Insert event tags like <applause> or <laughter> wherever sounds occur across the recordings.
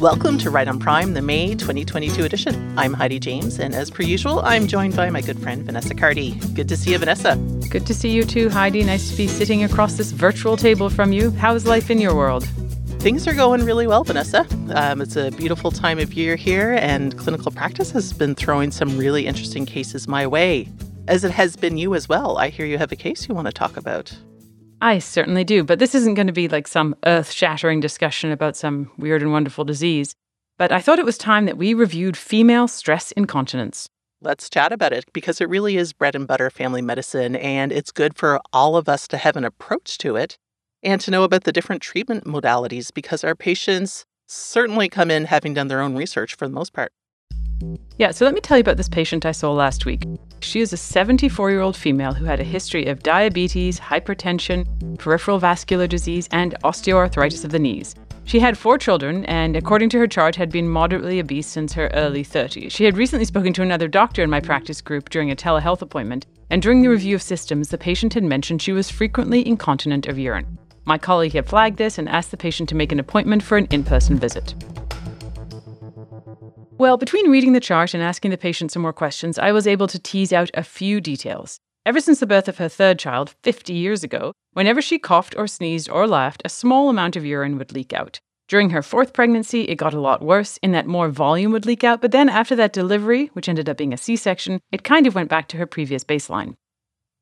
Welcome to Right on Prime, the May 2022 edition. I'm Heidi James, and as per usual, I'm joined by my good friend Vanessa Cardy. Good to see you, Vanessa. Good to see you too, Heidi. Nice to be sitting across this virtual table from you. How's life in your world? Things are going really well, Vanessa. Um, it's a beautiful time of year here, and clinical practice has been throwing some really interesting cases my way, as it has been you as well. I hear you have a case you want to talk about. I certainly do, but this isn't going to be like some earth shattering discussion about some weird and wonderful disease. But I thought it was time that we reviewed female stress incontinence. Let's chat about it because it really is bread and butter family medicine, and it's good for all of us to have an approach to it and to know about the different treatment modalities because our patients certainly come in having done their own research for the most part. Yeah, so let me tell you about this patient I saw last week. She is a 74 year old female who had a history of diabetes, hypertension, peripheral vascular disease, and osteoarthritis of the knees. She had four children and, according to her chart, had been moderately obese since her early 30s. She had recently spoken to another doctor in my practice group during a telehealth appointment, and during the review of systems, the patient had mentioned she was frequently incontinent of urine. My colleague had flagged this and asked the patient to make an appointment for an in person visit. Well, between reading the chart and asking the patient some more questions, I was able to tease out a few details. Ever since the birth of her third child, 50 years ago, whenever she coughed or sneezed or laughed, a small amount of urine would leak out. During her fourth pregnancy, it got a lot worse in that more volume would leak out, but then after that delivery, which ended up being a C section, it kind of went back to her previous baseline.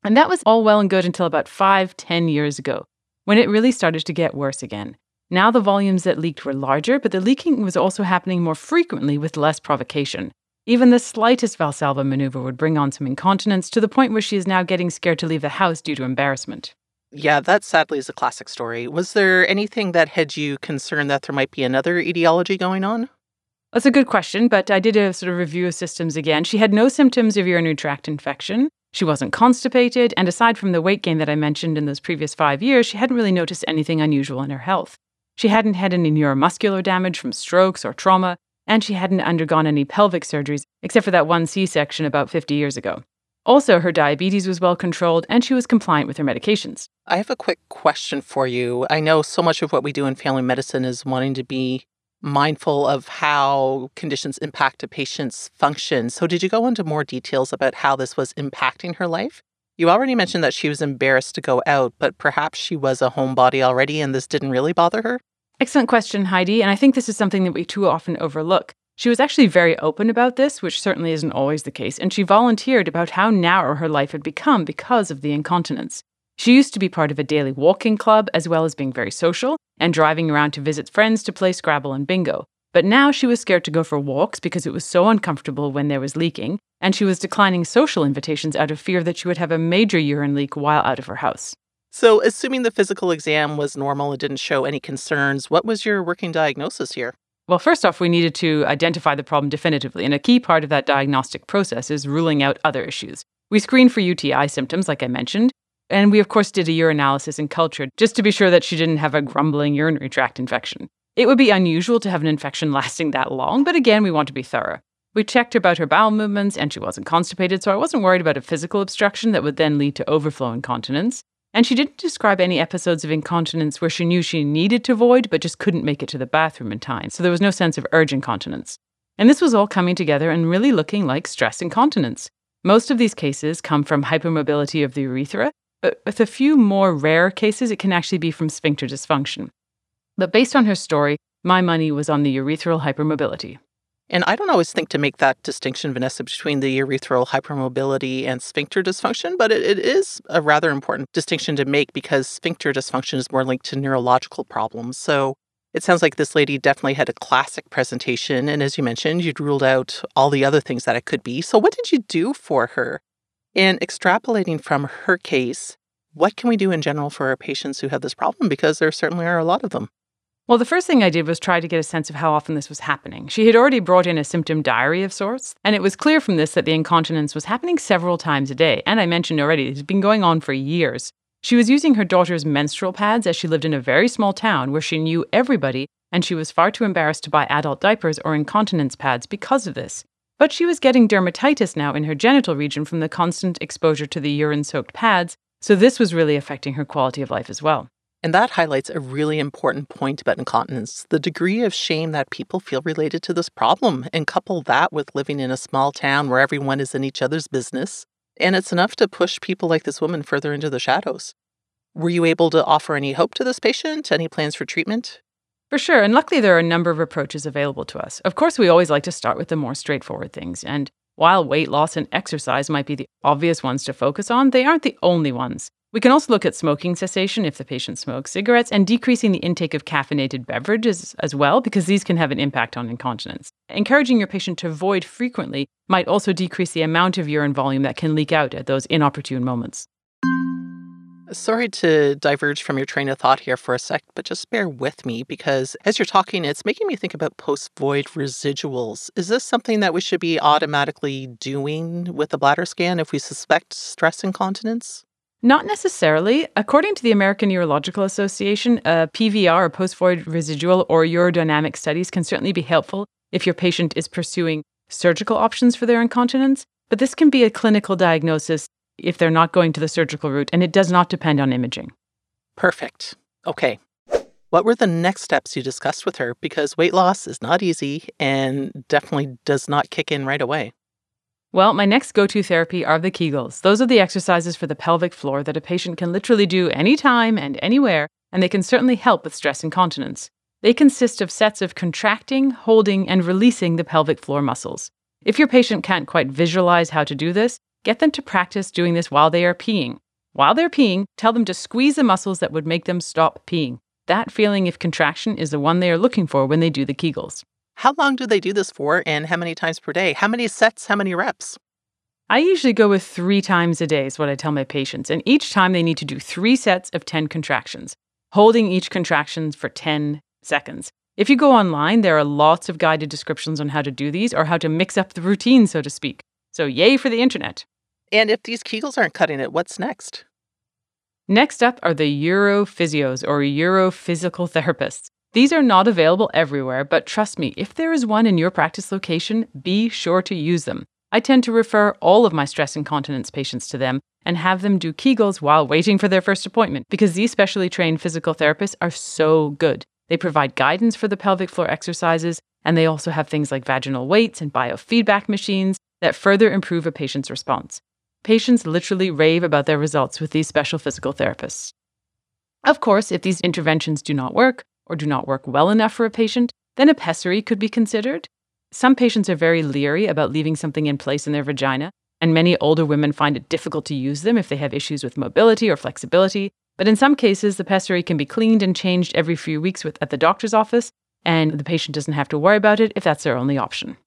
And that was all well and good until about five, ten years ago, when it really started to get worse again. Now the volumes that leaked were larger, but the leaking was also happening more frequently with less provocation. Even the slightest Valsalva maneuver would bring on some incontinence to the point where she is now getting scared to leave the house due to embarrassment. Yeah, that sadly is a classic story. Was there anything that had you concerned that there might be another etiology going on? That's a good question, but I did a sort of review of systems again. She had no symptoms of urinary tract infection. She wasn't constipated, and aside from the weight gain that I mentioned in those previous five years, she hadn't really noticed anything unusual in her health. She hadn't had any neuromuscular damage from strokes or trauma, and she hadn't undergone any pelvic surgeries, except for that one C section about 50 years ago. Also, her diabetes was well controlled and she was compliant with her medications. I have a quick question for you. I know so much of what we do in family medicine is wanting to be mindful of how conditions impact a patient's function. So, did you go into more details about how this was impacting her life? You already mentioned that she was embarrassed to go out, but perhaps she was a homebody already and this didn't really bother her? Excellent question, Heidi. And I think this is something that we too often overlook. She was actually very open about this, which certainly isn't always the case, and she volunteered about how narrow her life had become because of the incontinence. She used to be part of a daily walking club, as well as being very social and driving around to visit friends to play Scrabble and bingo. But now she was scared to go for walks because it was so uncomfortable when there was leaking, and she was declining social invitations out of fear that she would have a major urine leak while out of her house. So, assuming the physical exam was normal and didn't show any concerns, what was your working diagnosis here? Well, first off, we needed to identify the problem definitively, and a key part of that diagnostic process is ruling out other issues. We screened for UTI symptoms, like I mentioned, and we, of course, did a urinalysis and culture just to be sure that she didn't have a grumbling urinary tract infection. It would be unusual to have an infection <laughs> lasting that long, but again, we want to be thorough. We checked about her bowel movements, and she wasn't constipated, so I wasn't worried about a physical obstruction that would then lead to overflow incontinence. And she didn't describe any episodes of incontinence where she knew she needed to void but just couldn't make it to the bathroom in time, so there was no sense of urgent incontinence. And this was all coming together and really looking like stress incontinence. Most of these cases come from hypermobility of the urethra, but with a few more rare cases, it can actually be from sphincter dysfunction. But based on her story, my money was on the urethral hypermobility. And I don't always think to make that distinction, Vanessa, between the urethral hypermobility and sphincter dysfunction, but it, it is a rather important distinction to make because sphincter dysfunction is more linked to neurological problems. So it sounds like this lady definitely had a classic presentation. And as you mentioned, you'd ruled out all the other things that it could be. So what did you do for her? And extrapolating from her case, what can we do in general for our patients who have this problem? Because there certainly are a lot of them. Well, the first thing I did was try to get a sense of how often this was happening. She had already brought in a symptom diary of sorts, and it was clear from this that the incontinence was happening several times a day. And I mentioned already, it had been going on for years. She was using her daughter's menstrual pads as she lived in a very small town where she knew everybody, and she was far too embarrassed to buy adult diapers or incontinence pads because of this. But she was getting dermatitis now in her genital region from the constant exposure to the urine soaked pads, so this was really affecting her quality of life as well. And that highlights a really important point about incontinence the degree of shame that people feel related to this problem. And couple that with living in a small town where everyone is in each other's business. And it's enough to push people like this woman further into the shadows. Were you able to offer any hope to this patient? Any plans for treatment? For sure. And luckily, there are a number of approaches available to us. Of course, we always like to start with the more straightforward things. And while weight loss and exercise might be the obvious ones to focus on, they aren't the only ones. We can also look at smoking cessation if the patient smokes cigarettes and decreasing the intake of caffeinated beverages as well, because these can have an impact on incontinence. Encouraging your patient to void frequently might also decrease the amount of urine volume that can leak out at those inopportune moments. Sorry to diverge from your train of thought here for a sec, but just bear with me because as you're talking, it's making me think about post void residuals. Is this something that we should be automatically doing with a bladder scan if we suspect stress incontinence? Not necessarily. According to the American Urological Association, a PVR, a post void residual, or urodynamic studies can certainly be helpful if your patient is pursuing surgical options for their incontinence, but this can be a clinical diagnosis if they're not going to the surgical route, and it does not depend on imaging. Perfect. Okay. What were the next steps you discussed with her? Because weight loss is not easy and definitely does not kick in right away. Well, my next go to therapy are the Kegels. Those are the exercises for the pelvic floor that a patient can literally do anytime and anywhere, and they can certainly help with stress incontinence. They consist of sets of contracting, holding, and releasing the pelvic floor muscles. If your patient can't quite visualize how to do this, get them to practice doing this while they are peeing. While they're peeing, tell them to squeeze the muscles that would make them stop peeing. That feeling of contraction is the one they are looking for when they do the Kegels. How long do they do this for and how many times per day? How many sets? How many reps? I usually go with three times a day, is what I tell my patients. And each time they need to do three sets of 10 contractions, holding each contraction for 10 seconds. If you go online, there are lots of guided descriptions on how to do these or how to mix up the routine, so to speak. So, yay for the internet. And if these Kegels aren't cutting it, what's next? Next up are the Urophysios or Urophysical therapists. These are not available everywhere, but trust me, if there is one in your practice location, be sure to use them. I tend to refer all of my stress incontinence patients to them and have them do Kegels while waiting for their first appointment because these specially trained physical therapists are so good. They provide guidance for the pelvic floor exercises, and they also have things like vaginal weights and biofeedback machines that further improve a patient's response. Patients literally rave about their results with these special physical therapists. Of course, if these interventions do not work, or do not work well enough for a patient, then a pessary could be considered. Some patients are very leery about leaving something in place in their vagina, and many older women find it difficult to use them if they have issues with mobility or flexibility. But in some cases, the pessary can be cleaned and changed every few weeks with, at the doctor's office, and the patient doesn't have to worry about it if that's their only option.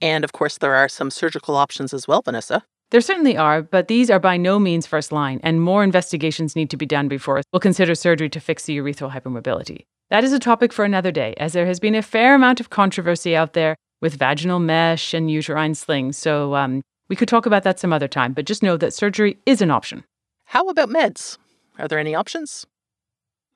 And of course, there are some surgical options as well, Vanessa. There certainly are, but these are by no means first line, and more investigations need to be done before we'll consider surgery to fix the urethral hypermobility. That is a topic for another day, as there has been a fair amount of controversy out there with vaginal mesh and uterine slings. So um, we could talk about that some other time, but just know that surgery is an option. How about meds? Are there any options?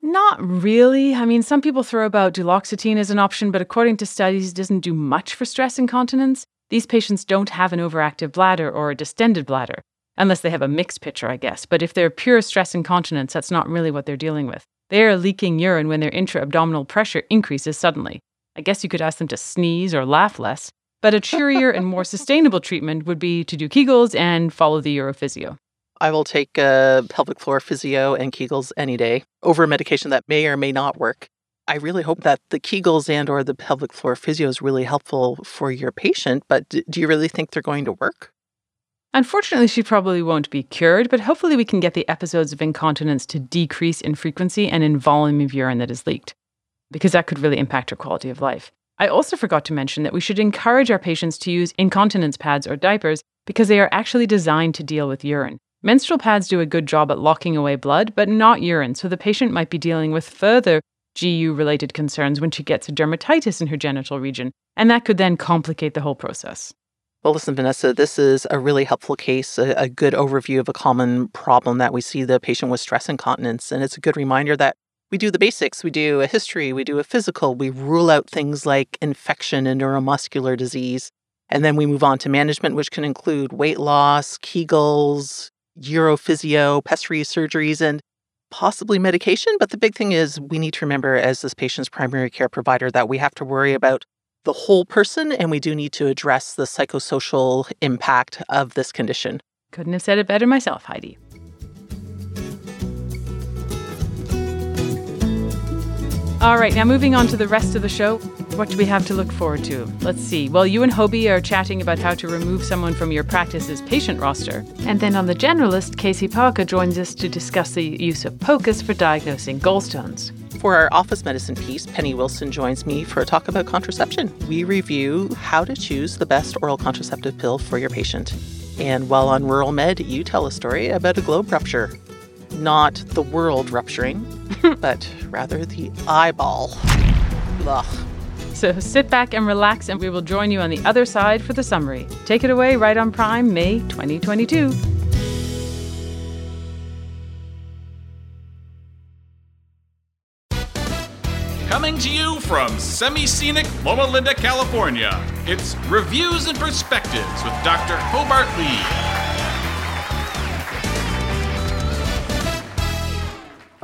Not really. I mean, some people throw about duloxetine as an option, but according to studies, it doesn't do much for stress incontinence. These patients don't have an overactive bladder or a distended bladder, unless they have a mixed picture, I guess. But if they're pure stress incontinence, that's not really what they're dealing with. They are leaking urine when their intra abdominal pressure increases suddenly. I guess you could ask them to sneeze or laugh less, but a cheerier and more <laughs> sustainable treatment would be to do Kegels and follow the Urophysio. I will take a pelvic floor physio and Kegels any day over a medication that may or may not work. I really hope that the Kegels and or the pelvic floor physio is really helpful for your patient, but do you really think they're going to work? Unfortunately, she probably won't be cured, but hopefully we can get the episodes of incontinence to decrease in frequency and in volume of urine that is leaked, because that could really impact her quality of life. I also forgot to mention that we should encourage our patients to use incontinence pads or diapers because they are actually designed to deal with urine. Menstrual pads do a good job at locking away blood, but not urine, so the patient might be dealing with further GU related concerns when she gets a dermatitis in her genital region, and that could then complicate the whole process. Well, listen, Vanessa, this is a really helpful case, a, a, good overview of a common problem that we see the patient with stress incontinence. And it's a good reminder that we do the basics. We do a history, we do a physical, we rule out things like infection and neuromuscular disease. And then we move on to management, which can include weight loss, Kegels, Urophysio, pessary surgeries, and possibly medication. But the big thing is we need to remember, as this patient's primary care provider, that we have to worry about the whole person and we do need to address the psychosocial impact of this condition. Couldn't have said it better myself, Heidi. All right, now moving on to the rest of the show. What do we have to look forward to? Let's see. Well, you and Hobie are chatting about how to remove someone from your practice's patient roster. And then on the generalist, Casey Parker joins us to discuss the use of POCUS for diagnosing gallstones. For our office medicine piece, Penny Wilson joins me for a talk about contraception. We review how to choose the best oral contraceptive pill for your patient. And while on Rural Med, you tell a story about a globe rupture. Not the world rupturing, <laughs> but rather the eyeball. Ugh. So sit back and relax, and we will join you on the other side for the summary. Take it away, right on Prime, May 2022. Coming to you from semi scenic Loma Linda, California, it's Reviews and Perspectives with Dr. Hobart Lee.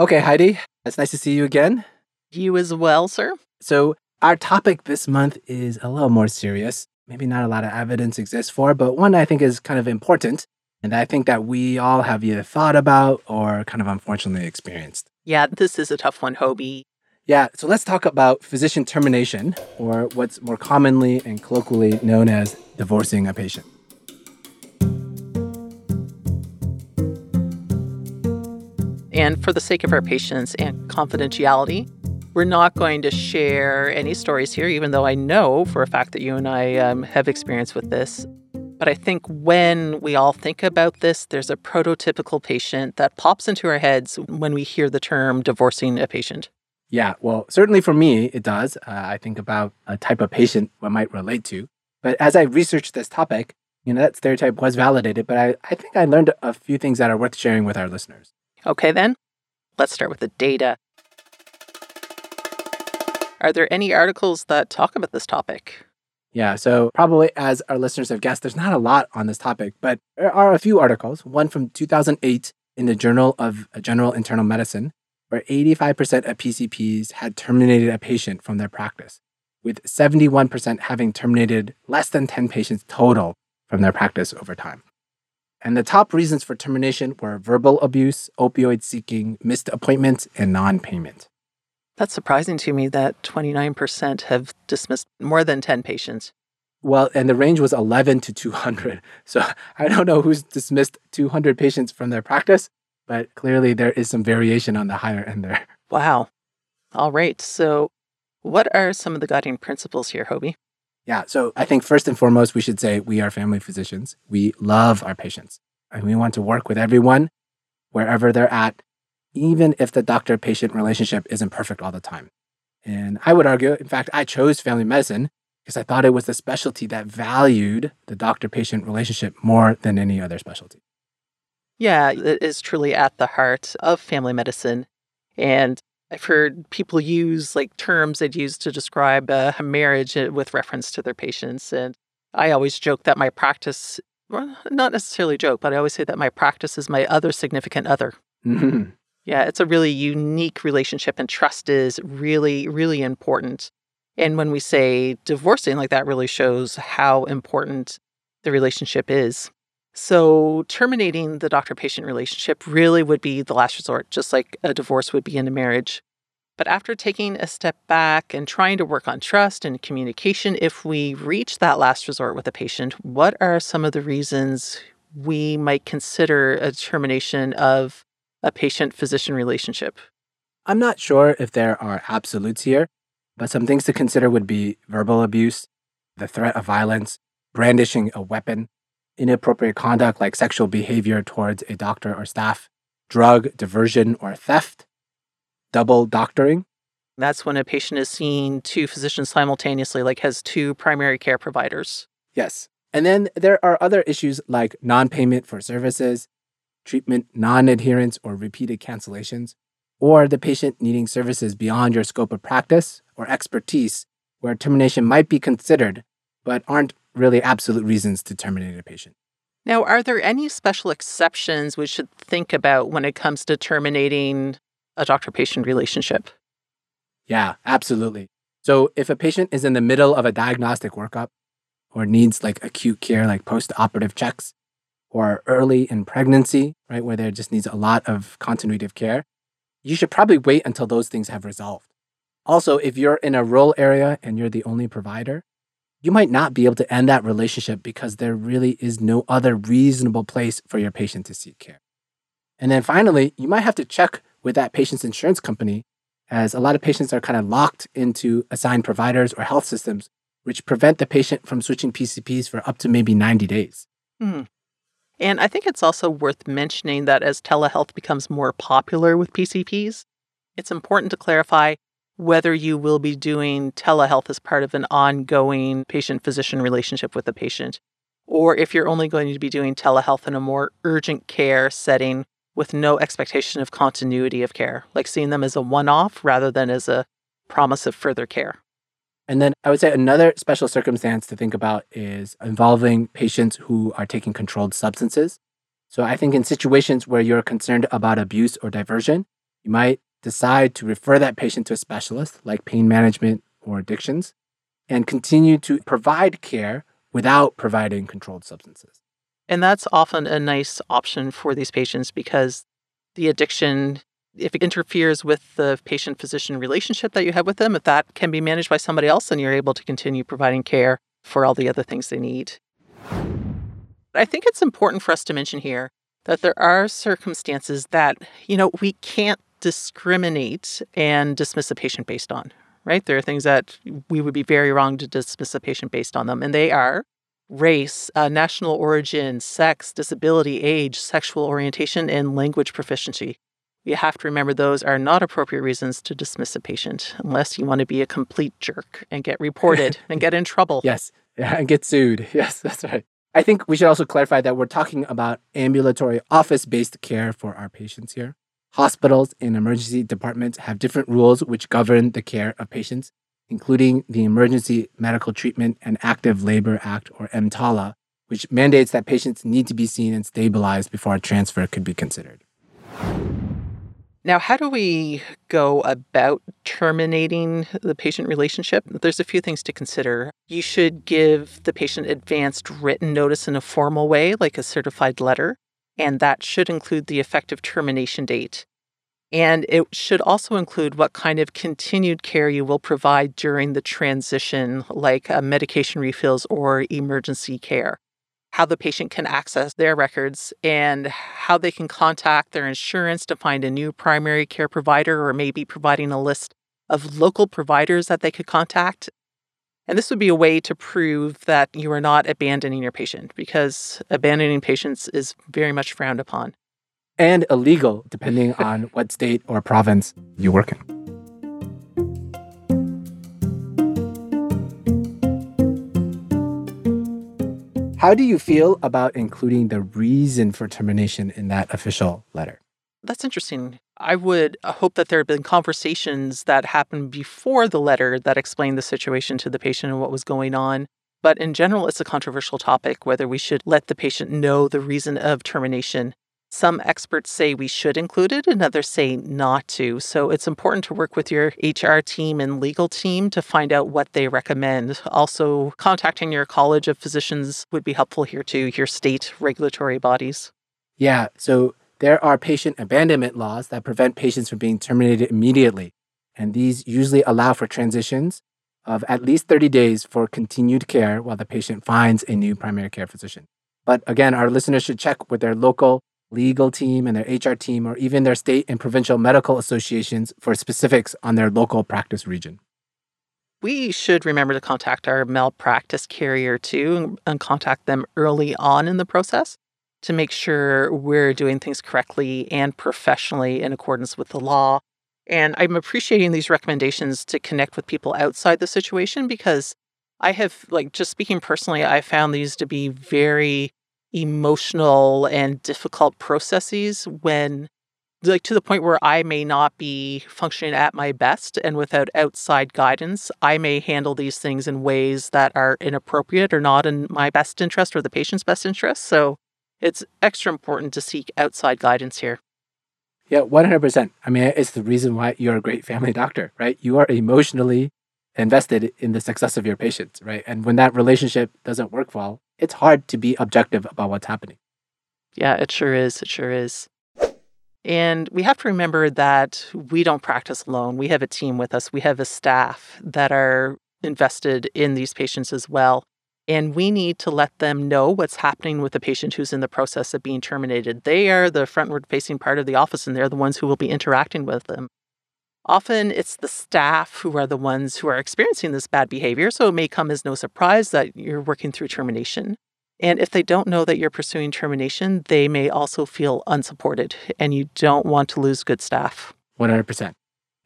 Okay, Heidi, it's nice to see you again. You as well, sir. So, our topic this month is a little more serious. Maybe not a lot of evidence exists for, but one I think is kind of important and I think that we all have either thought about or kind of unfortunately experienced. Yeah, this is a tough one, Hobie. Yeah, so let's talk about physician termination, or what's more commonly and colloquially known as divorcing a patient. And for the sake of our patients and confidentiality, we're not going to share any stories here, even though I know for a fact that you and I um, have experience with this. But I think when we all think about this, there's a prototypical patient that pops into our heads when we hear the term divorcing a patient. Yeah, well, certainly for me, it does. Uh, I think about a type of patient I might relate to. But as I researched this topic, you know, that stereotype was validated, but I, I think I learned a few things that are worth sharing with our listeners. Okay, then, let's start with the data. Are there any articles that talk about this topic? Yeah, so probably as our listeners have guessed, there's not a lot on this topic, but there are a few articles. One from 2008 in the Journal of uh, General Internal Medicine, where 85% of PCPs had terminated a patient from their practice, with 71% having terminated less than 10 patients total from their practice over time. And the top reasons for termination were verbal abuse, opioid seeking, missed appointments, and non payment. That's surprising to me that 29% have dismissed more than 10 patients. Well, and the range was 11 to 200. So I don't know who's dismissed 200 patients from their practice, but clearly there is some variation on the higher end there. Wow. All right. So, what are some of the guiding principles here, Hobie? Yeah. So I think first and foremost, we should say we are family physicians. We love our patients and we want to work with everyone wherever they're at, even if the doctor patient relationship isn't perfect all the time. And I would argue, in fact, I chose family medicine because I thought it was the specialty that valued the doctor patient relationship more than any other specialty. Yeah, it is truly at the heart of family medicine. And I've heard people use like terms they'd use to describe a marriage uh, with reference to their patients. And I always joke that my practice, well, not necessarily joke, but I always say that my practice is my other significant other. Mm-hmm. Yeah, it's a really unique relationship, and trust is really, really important. And when we say divorcing, like that really shows how important the relationship is. So, terminating the doctor patient relationship really would be the last resort, just like a divorce would be in a marriage. But after taking a step back and trying to work on trust and communication, if we reach that last resort with a patient, what are some of the reasons we might consider a termination of a patient physician relationship? I'm not sure if there are absolutes here, but some things to consider would be verbal abuse, the threat of violence, brandishing a weapon, inappropriate conduct like sexual behavior towards a doctor or staff, drug diversion or theft, double doctoring. That's when a patient is seeing two physicians simultaneously, like has two primary care providers. Yes. And then there are other issues like non payment for services, treatment non adherence or repeated cancellations, or the patient needing services beyond your scope of practice or expertise, where termination might be considered, but aren't really absolute reasons to terminate a patient. Now, are there any special exceptions we should think about when it comes to terminating a doctor patient relationship? Yeah, absolutely. So if a patient is in the middle of a diagnostic workup or needs like acute care, like post operative checks, or early in pregnancy, right, where there just needs a lot of continuity of care, you should probably wait until those things have resolved. Also, if you're in a rural area and you're the only provider, you might not be able to end that relationship because there really is no other reasonable place for your patient to seek care. And then finally, you might have to check with that patient's insurance company, as a lot of patients are kind of locked into assigned providers or health systems, which prevent the patient from switching PCPs for up to maybe 90 days. Hmm. And I think it's also worth mentioning that as telehealth becomes more popular with PCPs, it's important to clarify whether you will be doing telehealth as part of an ongoing patient physician relationship with the patient, or if you're only going to be doing telehealth in a more urgent care setting with no expectation of continuity of care, like seeing them as a one off rather than as a promise of further care. And then I would say another special circumstance to think about is involving patients who are taking controlled substances. So I think in situations where you're concerned about abuse or diversion, you might decide to refer that patient to a specialist like pain management or addictions and continue to provide care without providing controlled substances. And that's often a nice option for these patients because the addiction, if it interferes with the patient physician relationship that you have with them, if that can be managed by somebody else, then you're able to continue providing care for all the other things they need. I think it's important for us to mention here that there are circumstances that, you know, we can't discriminate and dismiss a patient based on, right? There are things that we would be very wrong to dismiss a patient based on them, and they are race, uh, national origin, sex, disability, age, sexual orientation, and language proficiency. You have to remember those are not appropriate reasons to dismiss a patient unless you want to be a complete jerk and get reported <laughs> and get in trouble. Yes, yeah, and get sued. <laughs> Yes, that's right. I think we should also clarify that we're talking about ambulatory office based care for our patients here. Hospitals and emergency departments have different rules which govern the care of patients including the Emergency Medical Treatment and Active Labor Act, or EMTALA, which mandates that patients need to be seen and stabilized before a transfer could be considered. Now, how do we go about terminating the patient relationship? There's a few things to consider. You should give the patient advanced written notice in a formal way, like a certified letter, and that should include the effective termination date. And it should also include what kind of continued care you will provide during the transition, like uh, medication refills or emergency care, how the patient can access their records, and how they can contact their insurance to find a new primary care provider, or maybe providing a list of local providers that they could contact. And this would be a way to prove that you are not abandoning your patient because abandoning patients is very much frowned upon and illegal, depending on what state or province you work in. How do you feel about including the reason for termination in that official letter? That's interesting. I would uh, hope that there had been conversations that happened before the letter that explained the situation to the patient and what was going on. But in general, it's a controversial topic whether we should let the patient know the reason of termination some experts say we should include it, and others say not to. So it's important to work with your HR team and legal team to find out what they recommend. Also, contacting your College of Physicians would be helpful here too, your state regulatory bodies. Yeah. So there are patient abandonment laws that prevent patients from being terminated immediately. And these usually allow for transitions of at least 30 days for continued care while the patient finds a new primary care physician. But again, our listeners should check with their local legal team and their HR team, or even their state and provincial medical associations for specifics on their local practice region. We should remember to contact our malpractice carrier too and contact them early on in the process to make sure we're doing things correctly and professionally in accordance with the law. And I'm appreciating these recommendations to connect with people outside the situation because I have, like, just speaking personally, I found these to be very emotional and difficult processes when like to the point where I may not be functioning at my best and without outside guidance, I may handle these things in ways that are inappropriate or not in my best interest or the patient's best interest. So It's extra important to seek outside guidance here. Yeah, 100%. I mean, it's the reason why you're a great family doctor, right? You are emotionally invested in the success of your patients, right? And when that relationship doesn't work well, it's hard to be objective about what's happening. Yeah, it sure is. It sure is. And we have to remember that we don't practice alone. We have a team with us, we have a staff that are invested in these patients as well. And we need to let them know what's happening with the patient who's in the process of being terminated. They are the frontward facing part of the office, and they're the ones who will be interacting with them. Often it's the staff who are the ones who are experiencing this bad behavior, so it may come as no surprise that you're working through termination. And if they don't know that you're pursuing termination, they may also feel unsupported, and you don't want to lose good staff. 100%.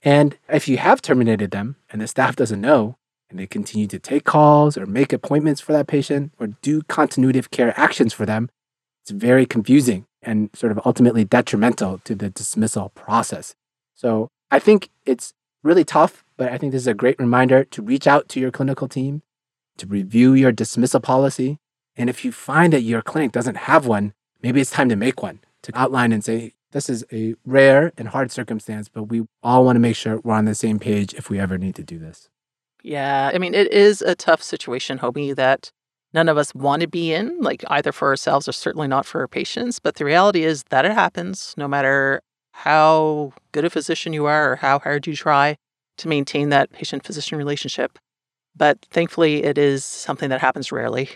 And if you have terminated them and the staff doesn't know, and they continue to take calls or make appointments for that patient or do continuity of care actions for them, it's very confusing and sort of ultimately detrimental to the dismissal process. So I think it's really tough, but I think this is a great reminder to reach out to your clinical team, to review your dismissal policy. And if you find that your clinic doesn't have one, maybe it's time to make one to outline and say, this is a rare and hard circumstance, but we all want to make sure we're on the same page if we ever need to do this. Yeah, I mean, it is a tough situation, Hobie, that none of us want to be in, like either for ourselves or certainly not for our patients. But the reality is that it happens no matter how good a physician you are or how hard you try to maintain that patient physician relationship. But thankfully, it is something that happens rarely.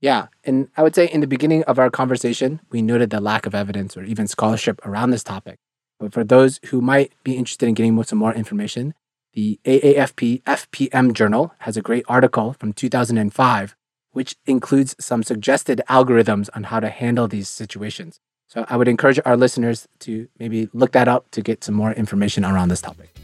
Yeah. And I would say in the beginning of our conversation, we noted the lack of evidence or even scholarship around this topic. But for those who might be interested in getting some more information, the AAFP FPM Journal has a great article from 2005, which includes some suggested algorithms on how to handle these situations. So I would encourage our listeners to maybe look that up to get some more information around this topic.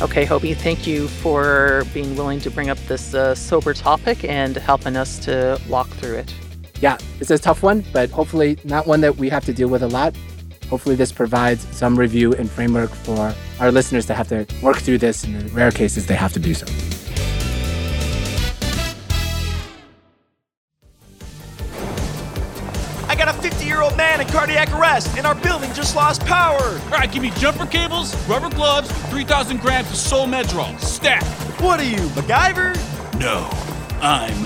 Okay, Hobie, thank you for being willing to bring up this uh, sober topic and helping us to walk through it. Yeah, it's a tough one, but hopefully not one that we have to deal with a lot. Hopefully, this provides some review and framework for our listeners to have to work through this in rare cases they have to do so. Year old man in cardiac arrest, and our building just lost power. All right, give me jumper cables, rubber gloves, 3,000 grams of Solu-Medrol. Stat. What are you, MacGyver? No, I'm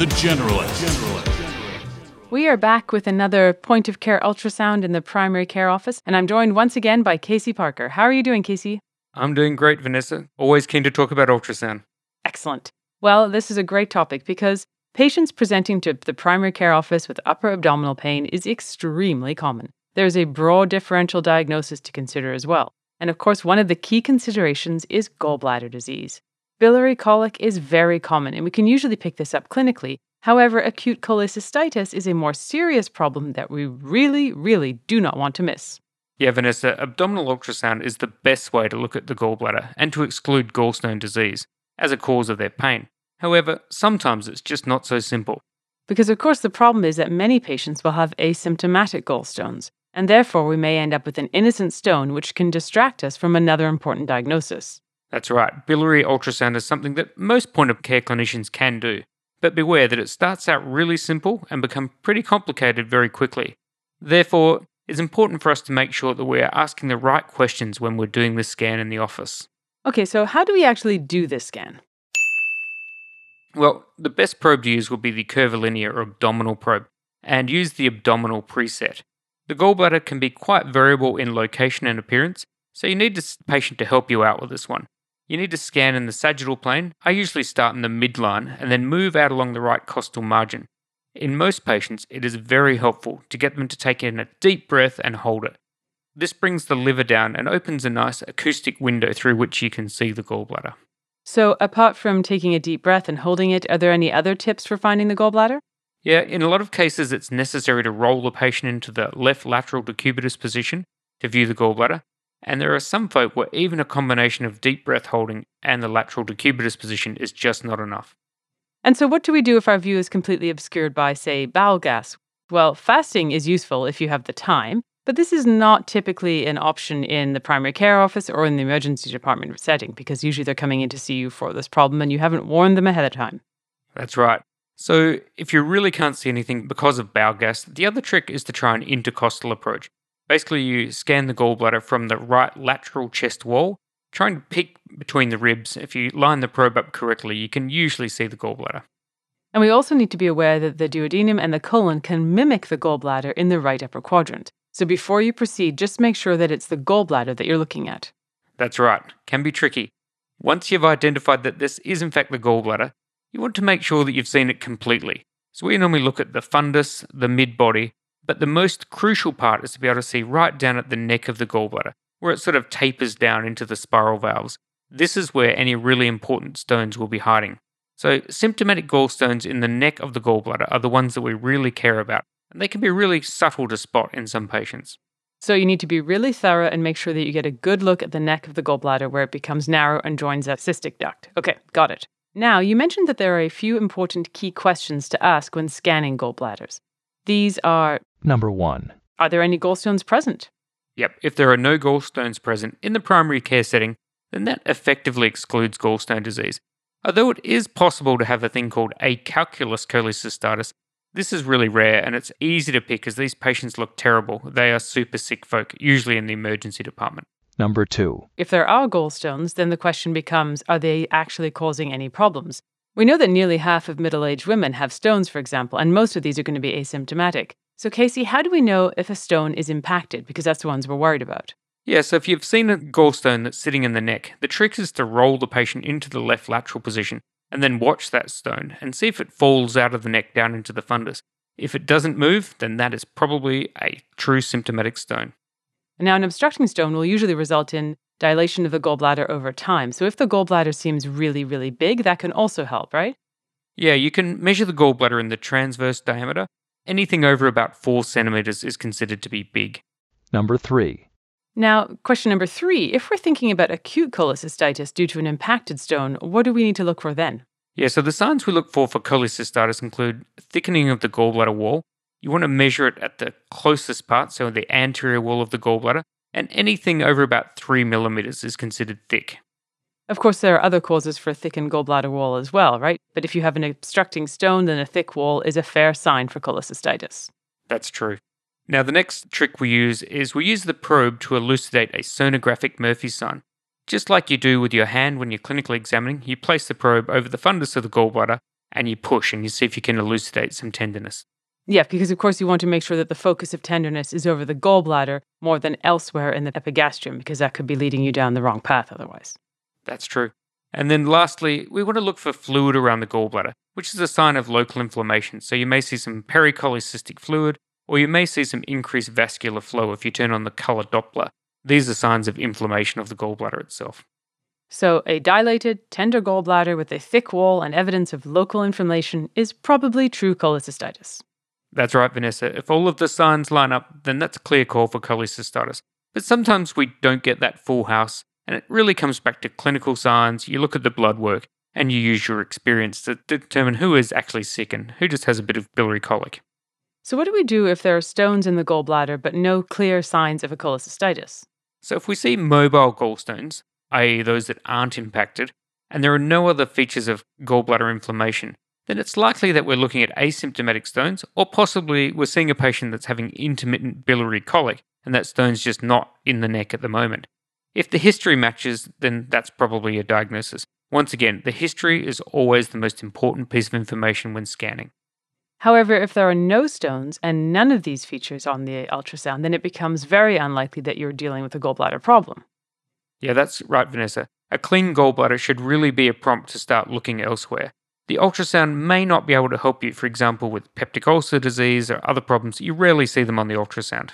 the generalist. generalist. We are back with another point of care ultrasound in the primary care office, and I'm joined once again by Casey Parker. How are you doing, Casey? I'm doing great, Vanessa. Always keen to talk about ultrasound. Excellent. Well, this is a great topic because patients presenting to the primary care office with upper abdominal pain is extremely common. There's a broad differential diagnosis to consider as well. And of course, one of the key considerations is gallbladder disease. Biliary colic is very common, and we can usually pick this up clinically, However, acute cholecystitis is a more serious problem that we really, really do not want to miss. Yeah, Vanessa, abdominal ultrasound is the best way to look at the gallbladder and to exclude gallstone disease as a cause of their pain. However, sometimes it's just not so simple. Because, of course, the problem is that many patients will have asymptomatic gallstones, and therefore we may end up with an innocent stone which can distract us from another important diagnosis. That's right. Biliary ultrasound is something that most point of care clinicians can do, but beware that it starts out really simple and becomes pretty complicated very quickly. Therefore, it's important for us to make sure that we are asking the right questions when we're doing this scan in the office. Okay, so how do we actually do this scan? Well, the best probe to use will be the curvilinear or abdominal probe, and use the abdominal preset. The gallbladder can be quite variable in location and appearance, so you need the patient to help you out with this one. You need to scan in the sagittal plane. I usually start in the midline and then move out along the right costal margin. In most patients, it is very helpful to get them to take in a deep breath and hold it. This brings the liver down and opens a nice acoustic window through which you can see the gallbladder. So, apart from taking a deep breath and holding it, are there any other tips for finding the gallbladder? Yeah, in a lot of cases, it's necessary to roll the patient into the left lateral decubitus position to view the gallbladder, and there are some folk where even a combination of deep breath holding and the lateral decubitus position is just not enough. And so, what do we do if our view is completely obscured by, say, bowel gas? Well, fasting is useful if you have the time, but this is not typically an option in the primary care office or in the emergency department setting because usually they're coming in to see you for this problem and you haven't warned them ahead of time. That's right. So, if you really can't see anything because of bowel gas, the other trick is to try an intercostal approach. Basically, you scan the gallbladder from the right lateral chest wall, trying to peek between the ribs. If you line the probe up correctly, you can usually see the gallbladder. And we also need to be aware that the duodenum and the colon can mimic the gallbladder in the right upper quadrant. So before you proceed, just make sure that it's the gallbladder that you're looking at. That's right, can be tricky. Once you've identified that this is in fact the gallbladder, you want to make sure that you've seen it completely. So we normally look at the fundus, the mid body, but the most crucial part is to be able to see right down at the neck of the gallbladder, where it sort of tapers down into the spiral valves. This is where any really important stones will be hiding. So, symptomatic gallstones in the neck of the gallbladder are the ones that we really care about, and they can be really subtle to spot in some patients. So, you need to be really thorough and make sure that you get a good look at the neck of the gallbladder where it becomes narrow and joins a cystic duct. Okay, got it. Now, you mentioned that there are a few important key questions to ask when scanning gallbladders. These are Number one. Are there any gallstones present? Yep, if there are no gallstones present in the primary care setting, then that effectively excludes gallstone disease. Although it is possible to have a thing called acalculous cholecystitis, this is really rare and it's easy to pick as these patients look terrible. They are super sick folk, usually in the emergency department. Number two. If there are gallstones, then the question becomes are they actually causing any problems? We know that nearly half of middle aged women have stones, for example, and most of these are going to be asymptomatic. So, Casey, how do we know if a stone is impacted? Because that's the ones we're worried about. Yeah, so if you've seen a gallstone that's sitting in the neck, the trick is to roll the patient into the left lateral position and then watch that stone and see if it falls out of the neck down into the fundus. If it doesn't move, then that is probably a true symptomatic stone. Now, an obstructing stone will usually result in dilation of the gallbladder over time. So, if the gallbladder seems really, really big, that can also help, right? Yeah, you can measure the gallbladder in the transverse diameter. Anything over about 4 centimeters is considered to be big. Number three. Now, question number three if we're thinking about acute cholecystitis due to an impacted stone, what do we need to look for then? Yeah, so the signs we look for for cholecystitis include thickening of the gallbladder wall. You want to measure it at the closest part, so the anterior wall of the gallbladder, and anything over about 3 millimeters is considered thick. Of course, there are other causes for a thickened gallbladder wall as well, right? But if you have an obstructing stone, then a thick wall is a fair sign for cholecystitis. That's true. Now, the next trick we use is we use the probe to elucidate a sonographic Murphy's sign. Just like you do with your hand when you're clinically examining, you place the probe over the fundus of the gallbladder and you push and you see if you can elucidate some tenderness. Yeah, because of course you want to make sure that the focus of tenderness is over the gallbladder more than elsewhere in the epigastrium, because that could be leading you down the wrong path otherwise. That's true. And then lastly, we want to look for fluid around the gallbladder, which is a sign of local inflammation. So you may see some pericholecystic fluid, or you may see some increased vascular flow if you turn on the color Doppler. These are signs of inflammation of the gallbladder itself. So, a dilated, tender gallbladder with a thick wall and evidence of local inflammation is probably true cholecystitis. That's right, Vanessa. If all of the signs line up, then that's a clear call for cholecystitis. But sometimes we don't get that full house, and it really comes back to clinical signs. You look at the blood work, and you use your experience to determine who is actually sick and who just has a bit of biliary colic. So, what do we do if there are stones in the gallbladder but no clear signs of a cholecystitis? So, if we see mobile gallstones, i.e., those that aren't impacted, and there are no other features of gallbladder inflammation, then it's likely that we're looking at asymptomatic stones, or possibly we're seeing a patient that's having intermittent biliary colic, and that stone's just not in the neck at the moment. If the history matches, then that's probably a diagnosis. Once again, the history is always the most important piece of information when scanning. However, if there are no stones and none of these features on the ultrasound, then it becomes very unlikely that you're dealing with a gallbladder problem. Yeah, that's right, Vanessa. A clean gallbladder should really be a prompt to start looking elsewhere. The ultrasound may not be able to help you, for example, with peptic ulcer disease or other problems. You rarely see them on the ultrasound.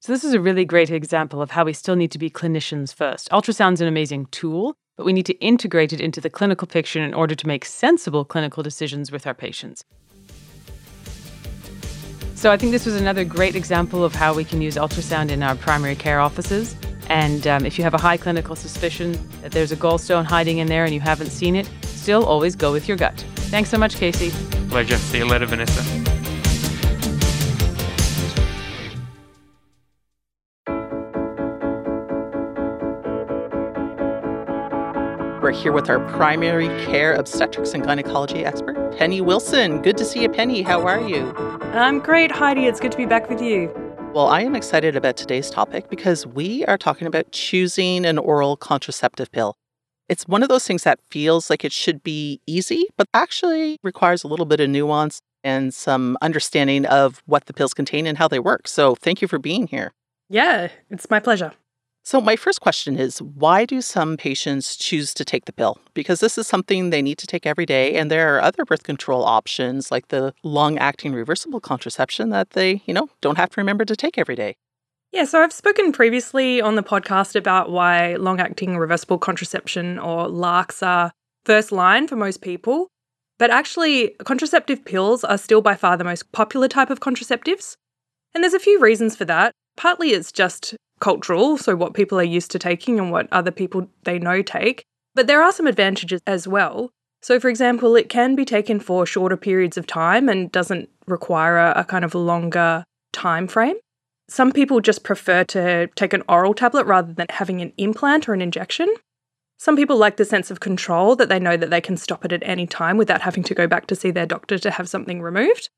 So, this is a really great example of how we still need to be clinicians first. Ultrasound's an amazing tool, but we need to integrate it into the clinical picture in order to make sensible clinical decisions with our patients. So, I think this was another great example of how we can use ultrasound in our primary care offices. And um, if you have a high clinical suspicion that there's a gallstone hiding in there and you haven't seen it, still always go with your gut. Thanks so much, Casey. Pleasure. See you later, Vanessa. We're here with our primary care obstetrics and gynecology expert, Penny Wilson. Good to see you, Penny. How are you? I'm great, Heidi. It's good to be back with you. Well, I am excited about today's topic because we are talking about choosing an oral contraceptive pill. It's one of those things that feels like it should be easy, but actually requires a little bit of nuance and some understanding of what the pills contain and how they work. So, thank you for being here. Yeah, it's my pleasure. So, my first question is why do some patients choose to take the pill? Because this is something they need to take every day, and there are other birth control options like the long acting reversible contraception that they, you know, don't have to remember to take every day. Yeah, so I've spoken previously on the podcast about why long acting reversible contraception or LARCs are first line for most people. But actually, contraceptive pills are still by far the most popular type of contraceptives. And there's a few reasons for that. Partly it's just cultural, so what people are used to taking and what other people they know take. But there are some advantages as well. So, for example, it can be taken for shorter periods of time and doesn't require a, kind of longer time frame. Some people just prefer to take an oral tablet rather than having an implant or an injection. Some people like the sense of control that they know that they can stop it at any time without having to go back to see their doctor to have something removed.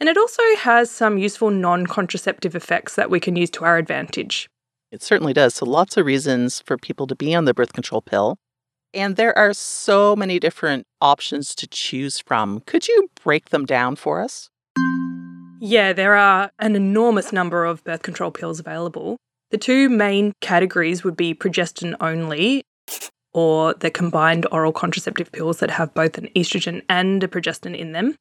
And it also has some useful non contraceptive effects that we can use to our advantage. It certainly does. So, lots of reasons for people to be on the birth control pill. And there are so many different options to choose from. Could you break them down for us? Yeah, there are an enormous number of birth control pills available. The two main categories would be progestin only or the combined oral contraceptive pills that have both an estrogen and a progestin in them.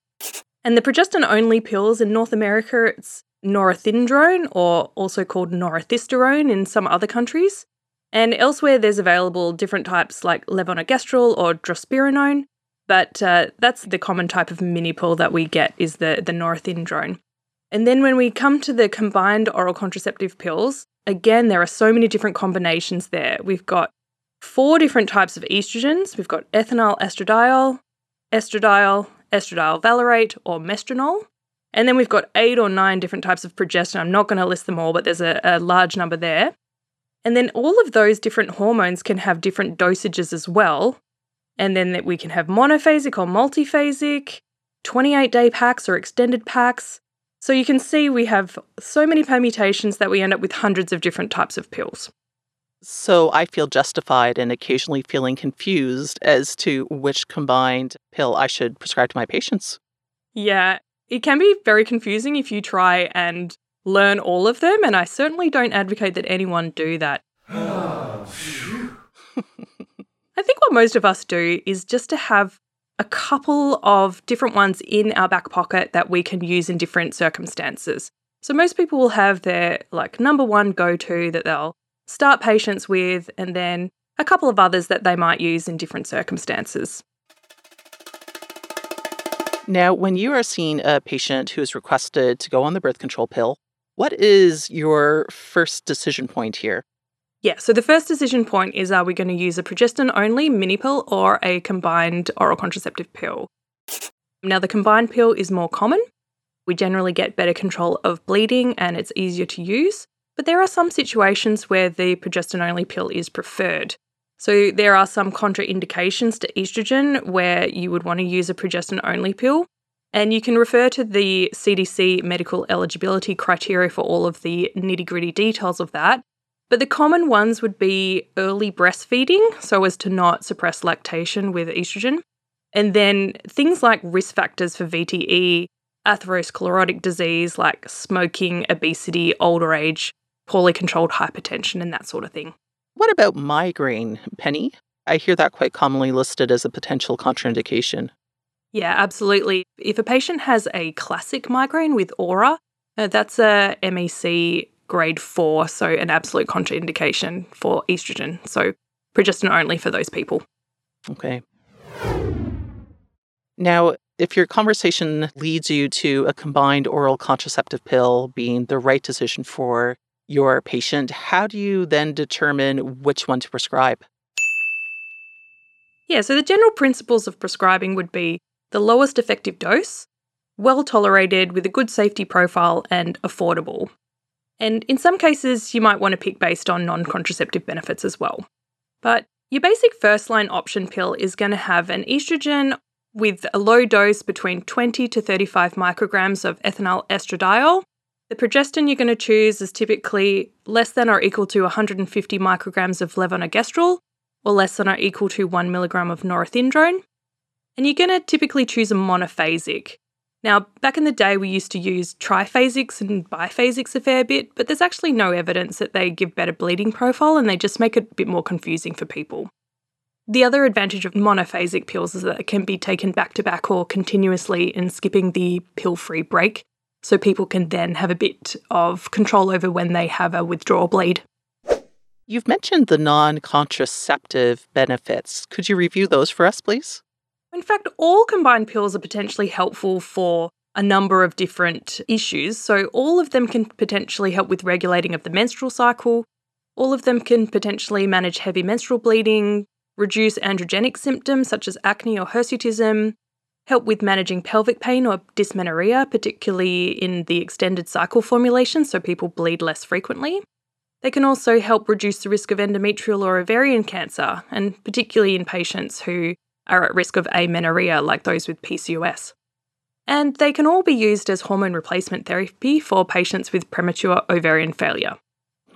And the progestin only pills in North America, it's norethindrone or also called norethisterone in some other countries. And elsewhere, there's available different types like levonorgestrel or drospirenone, but uh, that's the common type of mini pill that we get is the, the norethindrone. And then when we come to the combined oral contraceptive pills, again, there are so many different combinations there. We've got four different types of estrogens. We've got ethinyl estradiol, estradiol, estradiol valerate, or mestranol. And then we've got eight or nine different types of progestin. I'm not going to list them all, but there's a, a large number there. And then all of those different hormones can have different dosages as well. And then that we can have monophasic or multiphasic, 28 day packs or extended packs. So you can see we have so many permutations that we end up with hundreds of different types of pills. So I feel justified in occasionally feeling confused as to which combined pill I should prescribe to my patients. Yeah, it can be very confusing if you try and learn all of them, and I certainly don't advocate that anyone do that. <sighs> I think what most of us do is just to have a couple of different ones in our back pocket that we can use in different circumstances. So most people will have their like number one go to that they'll start patients with, and then a couple of others that they might use in different circumstances. Now, when you are seeing a patient who is requested to go on the birth control pill, what is your first decision point here? Yeah, so the first decision point is are we going to use a progestin only mini pill or a combined oral contraceptive pill? Now, the combined pill is more common. We generally get better control of bleeding and it's easier to use, but there are some situations where the progestin only pill is preferred. So, there are some contraindications to estrogen where you would want to use a progestin only pill. And you can refer to the CDC medical eligibility criteria for all of the nitty gritty details of that. But the common ones would be early breastfeeding, so as to not suppress lactation with estrogen. And then things like risk factors for VTE, atherosclerotic disease like smoking, obesity, older age, poorly controlled hypertension, and that sort of thing. What about migraine, Penny? I hear that quite commonly listed as a potential contraindication. Yeah, absolutely. If a patient has a classic migraine with aura, uh, that's a MEC grade four, so an absolute contraindication for estrogen. So progestin only for those people. Okay. Now, if your conversation leads you to a combined oral contraceptive pill being the right decision for your patient, how do you then determine which one to prescribe? Yeah, so the general principles of prescribing would be the lowest effective dose, well tolerated with a good safety profile, and affordable. And in some cases, you might want to pick based on non contraceptive benefits as well. But Your basic first line option pill is going to have an estrogen with a low dose between 20 to 35 micrograms of ethinyl estradiol. The progestin you're going to choose is typically less than or equal to 150 micrograms of levonorgestrel or less than or equal to 1 milligram of norethindrone. And you're going to typically choose a monophasic. Now, back in the day, we used to use triphasics and biphasics a fair bit, but there's actually no evidence that they give better bleeding profile and they just make it a bit more confusing for people. The other advantage of monophasic pills is that it can be taken back to back or continuously and skipping the pill free break, so people can then have a bit of control over when they have a withdrawal bleed. You've mentioned the non contraceptive benefits. Could you review those for us, please? In fact, all combined pills are potentially helpful for a number of different issues. So, all of them can potentially help with regulating of the menstrual cycle. All of them can potentially manage heavy menstrual bleeding, reduce androgenic symptoms such as acne or hirsutism, help with managing pelvic pain or dysmenorrhea, particularly in the extended cycle formulation, so people bleed less frequently. They can also help reduce the risk of endometrial or ovarian cancer, and particularly in patients who are at risk of amenorrhea, like those with PCOS. And they can all be used as hormone replacement therapy for patients with premature ovarian failure.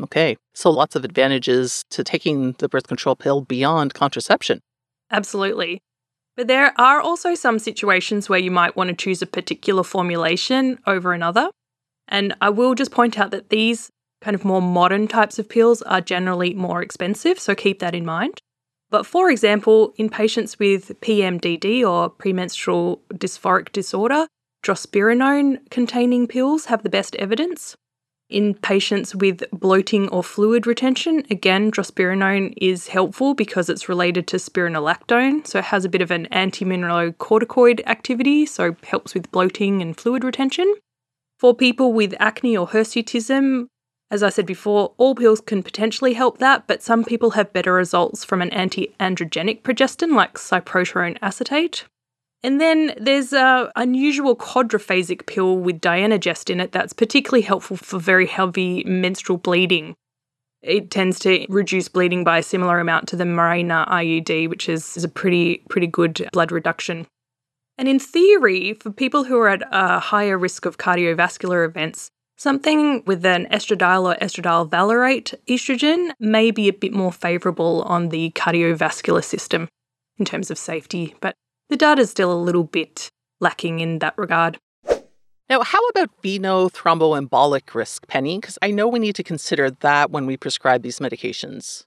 Okay, so lots of advantages to taking the birth control pill beyond contraception. Absolutely. But there are also some situations where you might want to choose a particular formulation over another. And I will just point out that these kind of more modern types of pills are generally more expensive, so keep that in mind. But for example, in patients with PMDD or premenstrual dysphoric disorder, drospirenone containing pills have the best evidence. In patients with bloating or fluid retention, again, drospirenone is helpful because it's related to spironolactone, so it has a bit of an anti-mineralocorticoid activity, so helps with bloating and fluid retention. For people with acne or hirsutism, as I said before, all pills can potentially help that, but some people have better results from an anti-androgenic progestin like cyproterone acetate. And then there's a unusual quadriphasic pill with dienogest in it that's particularly helpful for very heavy menstrual bleeding. It tends to reduce bleeding by a similar amount to the Mirena IUD, which is, is a pretty pretty good blood reduction. And in theory, for people who are at a higher risk of cardiovascular events, something with an estradiol or estradiol valerate estrogen may be a bit more favourable on the cardiovascular system in terms of safety. But the data is still a little bit lacking in that regard. Now, how about veno thromboembolic risk, Penny? Because I know we need to consider that when we prescribe these medications.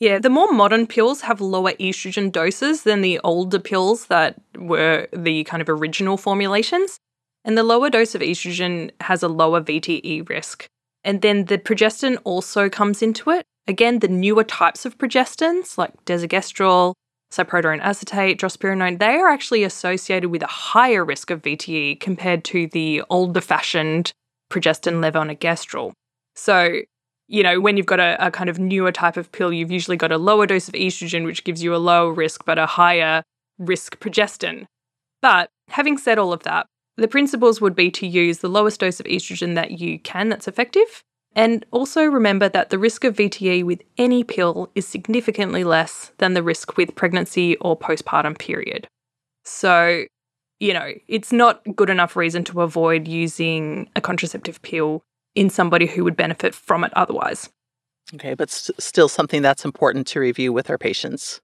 Yeah, the more modern pills have lower estrogen doses than the older pills that were the kind of original formulations. And the lower dose of estrogen has a lower VTE risk. And then the progestin also comes into it. Again, the newer types of progestins, like desogestrel, cyproterone acetate, drospirenone, they are actually associated with a higher risk of VTE compared to the older fashioned progestin levonorgestrel. So, you know, when you've got a, a, kind of newer type of pill, you've usually got a lower dose of estrogen, which gives you a lower risk, but a higher risk progestin. But having said all of that, the principles would be to use the lowest dose of estrogen that you can that's effective, and also remember that the risk of VTE with any pill is significantly less than the risk with pregnancy or postpartum period. So, you know, it's not good enough reason to avoid using a contraceptive pill in somebody who would benefit from it otherwise. Okay, but st- still something that's important to review with our patients.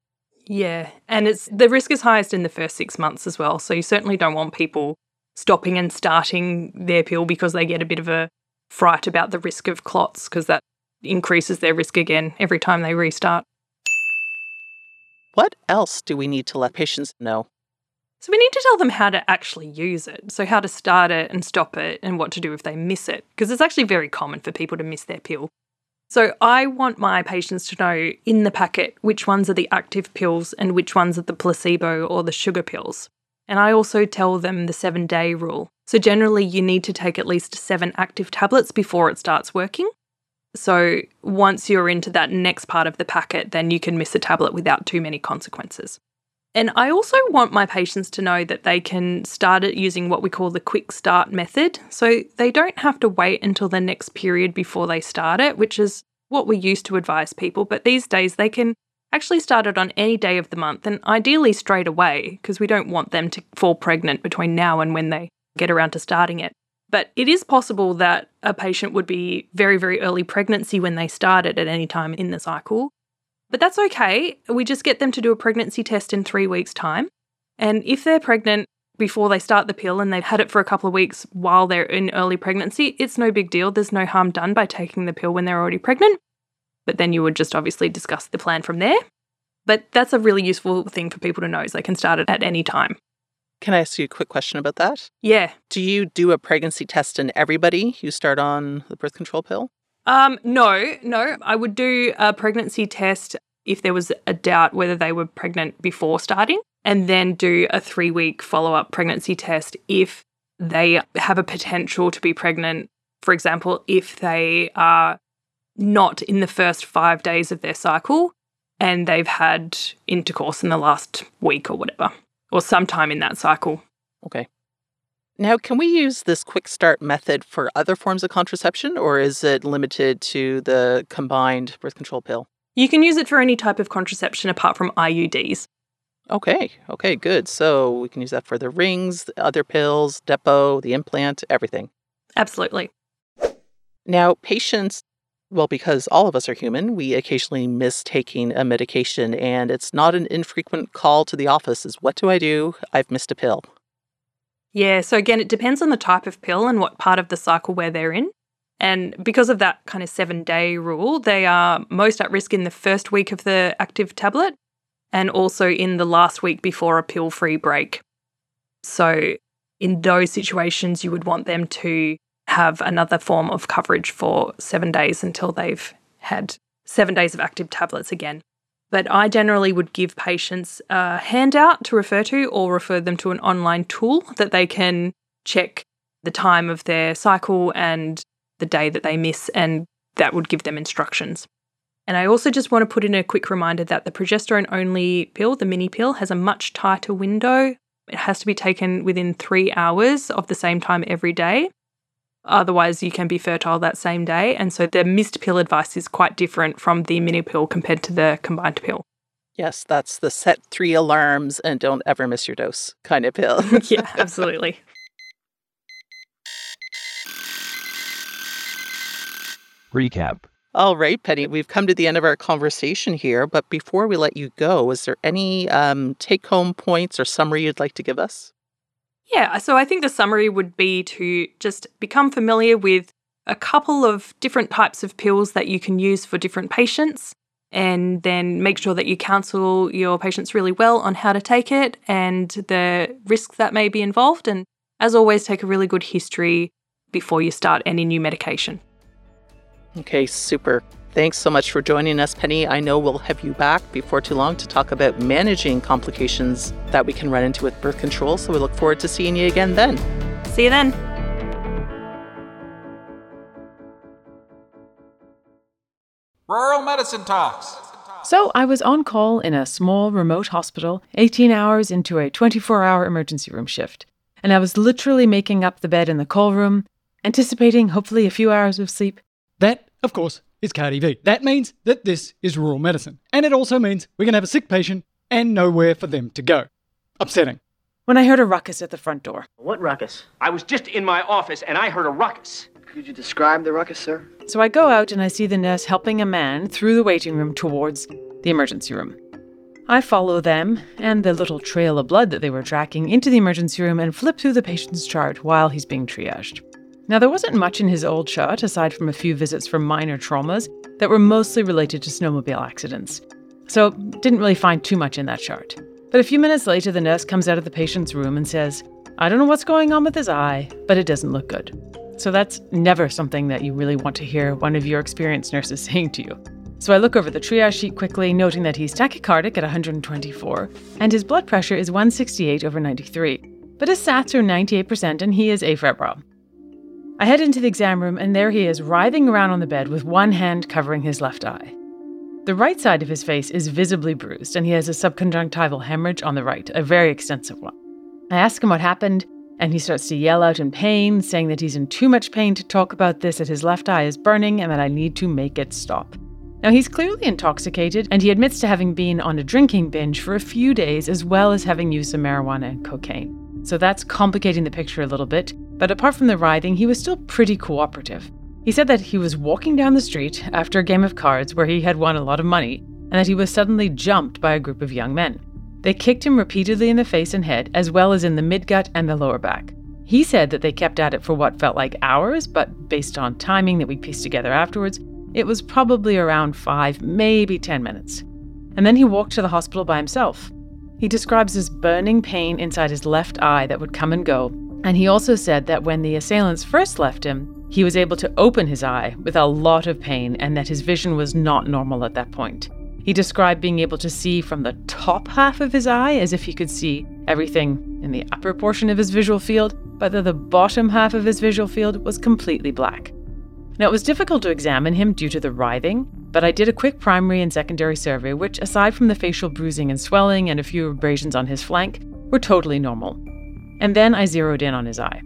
Yeah, and it's the risk is highest in the first 6 months as well, so you certainly don't want people stopping and starting their pill because they get a bit of a fright about the risk of clots because that increases their risk again every time they restart. What else do we need to let patients know? So, we need to tell them how to actually use it. So, how to start it and stop it, and what to do if they miss it, because it's actually very common for people to miss their pill. So, I want my patients to know in the packet which ones are the active pills and which ones are the placebo or the sugar pills. And I also tell them the seven day rule. So, generally, you need to take at least seven active tablets before it starts working. So, once you're into that next part of the packet, then you can miss a tablet without too many consequences. And I also want my patients to know that they can start it using what we call the quick start method. So, they don't have to wait until the next period before they start it, which is what we used to advise people. But these days, they can actually start it on any day of the month and ideally straight away because we don't want them to fall pregnant between now and when they get around to starting it. But it is possible that a patient would be very, very early pregnancy when they start it at any time in the cycle. But that's okay. We just get them to do a pregnancy test in three weeks' time. And if they're pregnant before they start the pill and they've had it for a couple of weeks while they're in early pregnancy, it's no big deal. There's no harm done by taking the pill when they're already pregnant. But then you would just obviously discuss the plan from there. But that's a really useful thing for people to know is they can start it at any time. Can I ask you a quick question about that? Yeah. Do you do a pregnancy test in everybody who start on the birth control pill? Um, no, no. I would do a pregnancy test if there was a doubt whether they were pregnant before starting, and then do a three week follow up pregnancy test if they have a potential to be pregnant. For example, if they are not in the first five days of their cycle and they've had intercourse in the last week or whatever or sometime in that cycle. Okay. Now, can we use this quick start method for other forms of contraception, or is it limited to the combined birth control pill? You can use it for any type of contraception apart from IUDs. Okay, okay, good. So we can use that for the rings, the other pills, depot, the implant, everything. Absolutely. Now, patients, well, because all of us are human, we occasionally miss taking a medication, and it's not an infrequent call to the office is what do I do? I've missed a pill. Yeah, so again, it depends on the type of pill and what part of the cycle where they're in. And because of that kind of seven day rule, they are most at risk in the first week of the active tablet and also in the last week before a pill free break. So, in those situations, you would want them to have another form of coverage for seven days until they've had seven days of active tablets again. But I generally would give patients a handout to refer to or refer them to an online tool that they can check the time of their cycle and the day that they miss, and that would give them instructions. And I also just want to put in a quick reminder that the progesterone only pill, the mini pill, has a much tighter window. It has to be taken within three hours of the same time every day. Otherwise, you can be fertile that same day. And so the missed pill advice is quite different from the mini pill compared to the combined pill. Yes, that's the set three alarms and don't ever miss your dose kind of pill. <laughs> yeah, <laughs> absolutely. Recap. All right, Penny, we've come to the end of our conversation here. But before we let you go, is there any um, take home points or summary you'd like to give us? Yeah, so I think the summary would be to just become familiar with a couple of different types of pills that you can use for different patients and then make sure that you counsel your patients really well on how to take it and the risks that may be involved. And as always, take a really good history before you start any new medication. Okay, super. Thanks so much for joining us, Penny. I know we'll have you back before too long to talk about managing complications that we can run into with birth control. So we look forward to seeing you again then. See you then. Rural Medicine Talks. So I was on call in a small remote hospital, 18 hours into a 24 hour emergency room shift. And I was literally making up the bed in the call room, anticipating hopefully a few hours of sleep. That, of course, is Cardy V. That means that this is rural medicine. And it also means we can have a sick patient and nowhere for them to go. Upsetting. When I heard a ruckus at the front door. What ruckus? I was just in my office and I heard a ruckus. Could you describe the ruckus, sir? So I go out and I see the nurse helping a man through the waiting room towards the emergency room. I follow them and the little trail of blood that they were tracking into the emergency room and flip through the patient's chart while he's being triaged. Now, there wasn't much in his old chart aside from a few visits for minor traumas that were mostly related to snowmobile accidents. So, didn't really find too much in that chart. But a few minutes later, the nurse comes out of the patient's room and says, I don't know what's going on with his eye, but it doesn't look good. So that's never something that you really want to hear one of your experienced nurses <laughs> saying to you. So I look over the triage sheet quickly, noting that he's tachycardic at 124 and his blood pressure is 168 over 93. But his SATs are 98% and he is afebrile. I head into the exam room and there he is writhing around on the bed with one hand covering his left eye. The right side of his face is visibly bruised and he has a subconjunctival hemorrhage on the right, a very extensive one. I ask him what happened and he starts to yell out in pain, saying that he's in too much pain to talk about this, that his left eye is burning, and that I need to make it stop. Now, he's clearly intoxicated, and he admits to having been on a drinking binge for a few days, as well as having used some marijuana and cocaine. So that's complicating the picture a little bit, but apart from the writhing, he was still pretty cooperative. He said that he was walking down the street after a game of cards where he had won a lot of money, and that he was suddenly jumped by a group of young men. They kicked him repeatedly in the face and head, as well as in the midgut and the lower back. He said that they kept at it for what felt like hours, but based on timing that we pieced together afterwards, it was probably around five, maybe 10 minutes. And then he walked to the hospital by himself. He describes this burning pain inside his left eye that would come and go. And he also said that when the assailants first left him, he was able to open his eye with a lot of pain and that his vision was not normal at that point. He described being able to see from the top half of his eye as if he could see everything in the upper portion of his visual field, but that the bottom half of his visual field was completely black. Now, it was difficult to examine him due to the writhing, but I did a quick primary and secondary survey, which, aside from the facial bruising and swelling and a few abrasions on his flank, were totally normal. And then I zeroed in on his eye.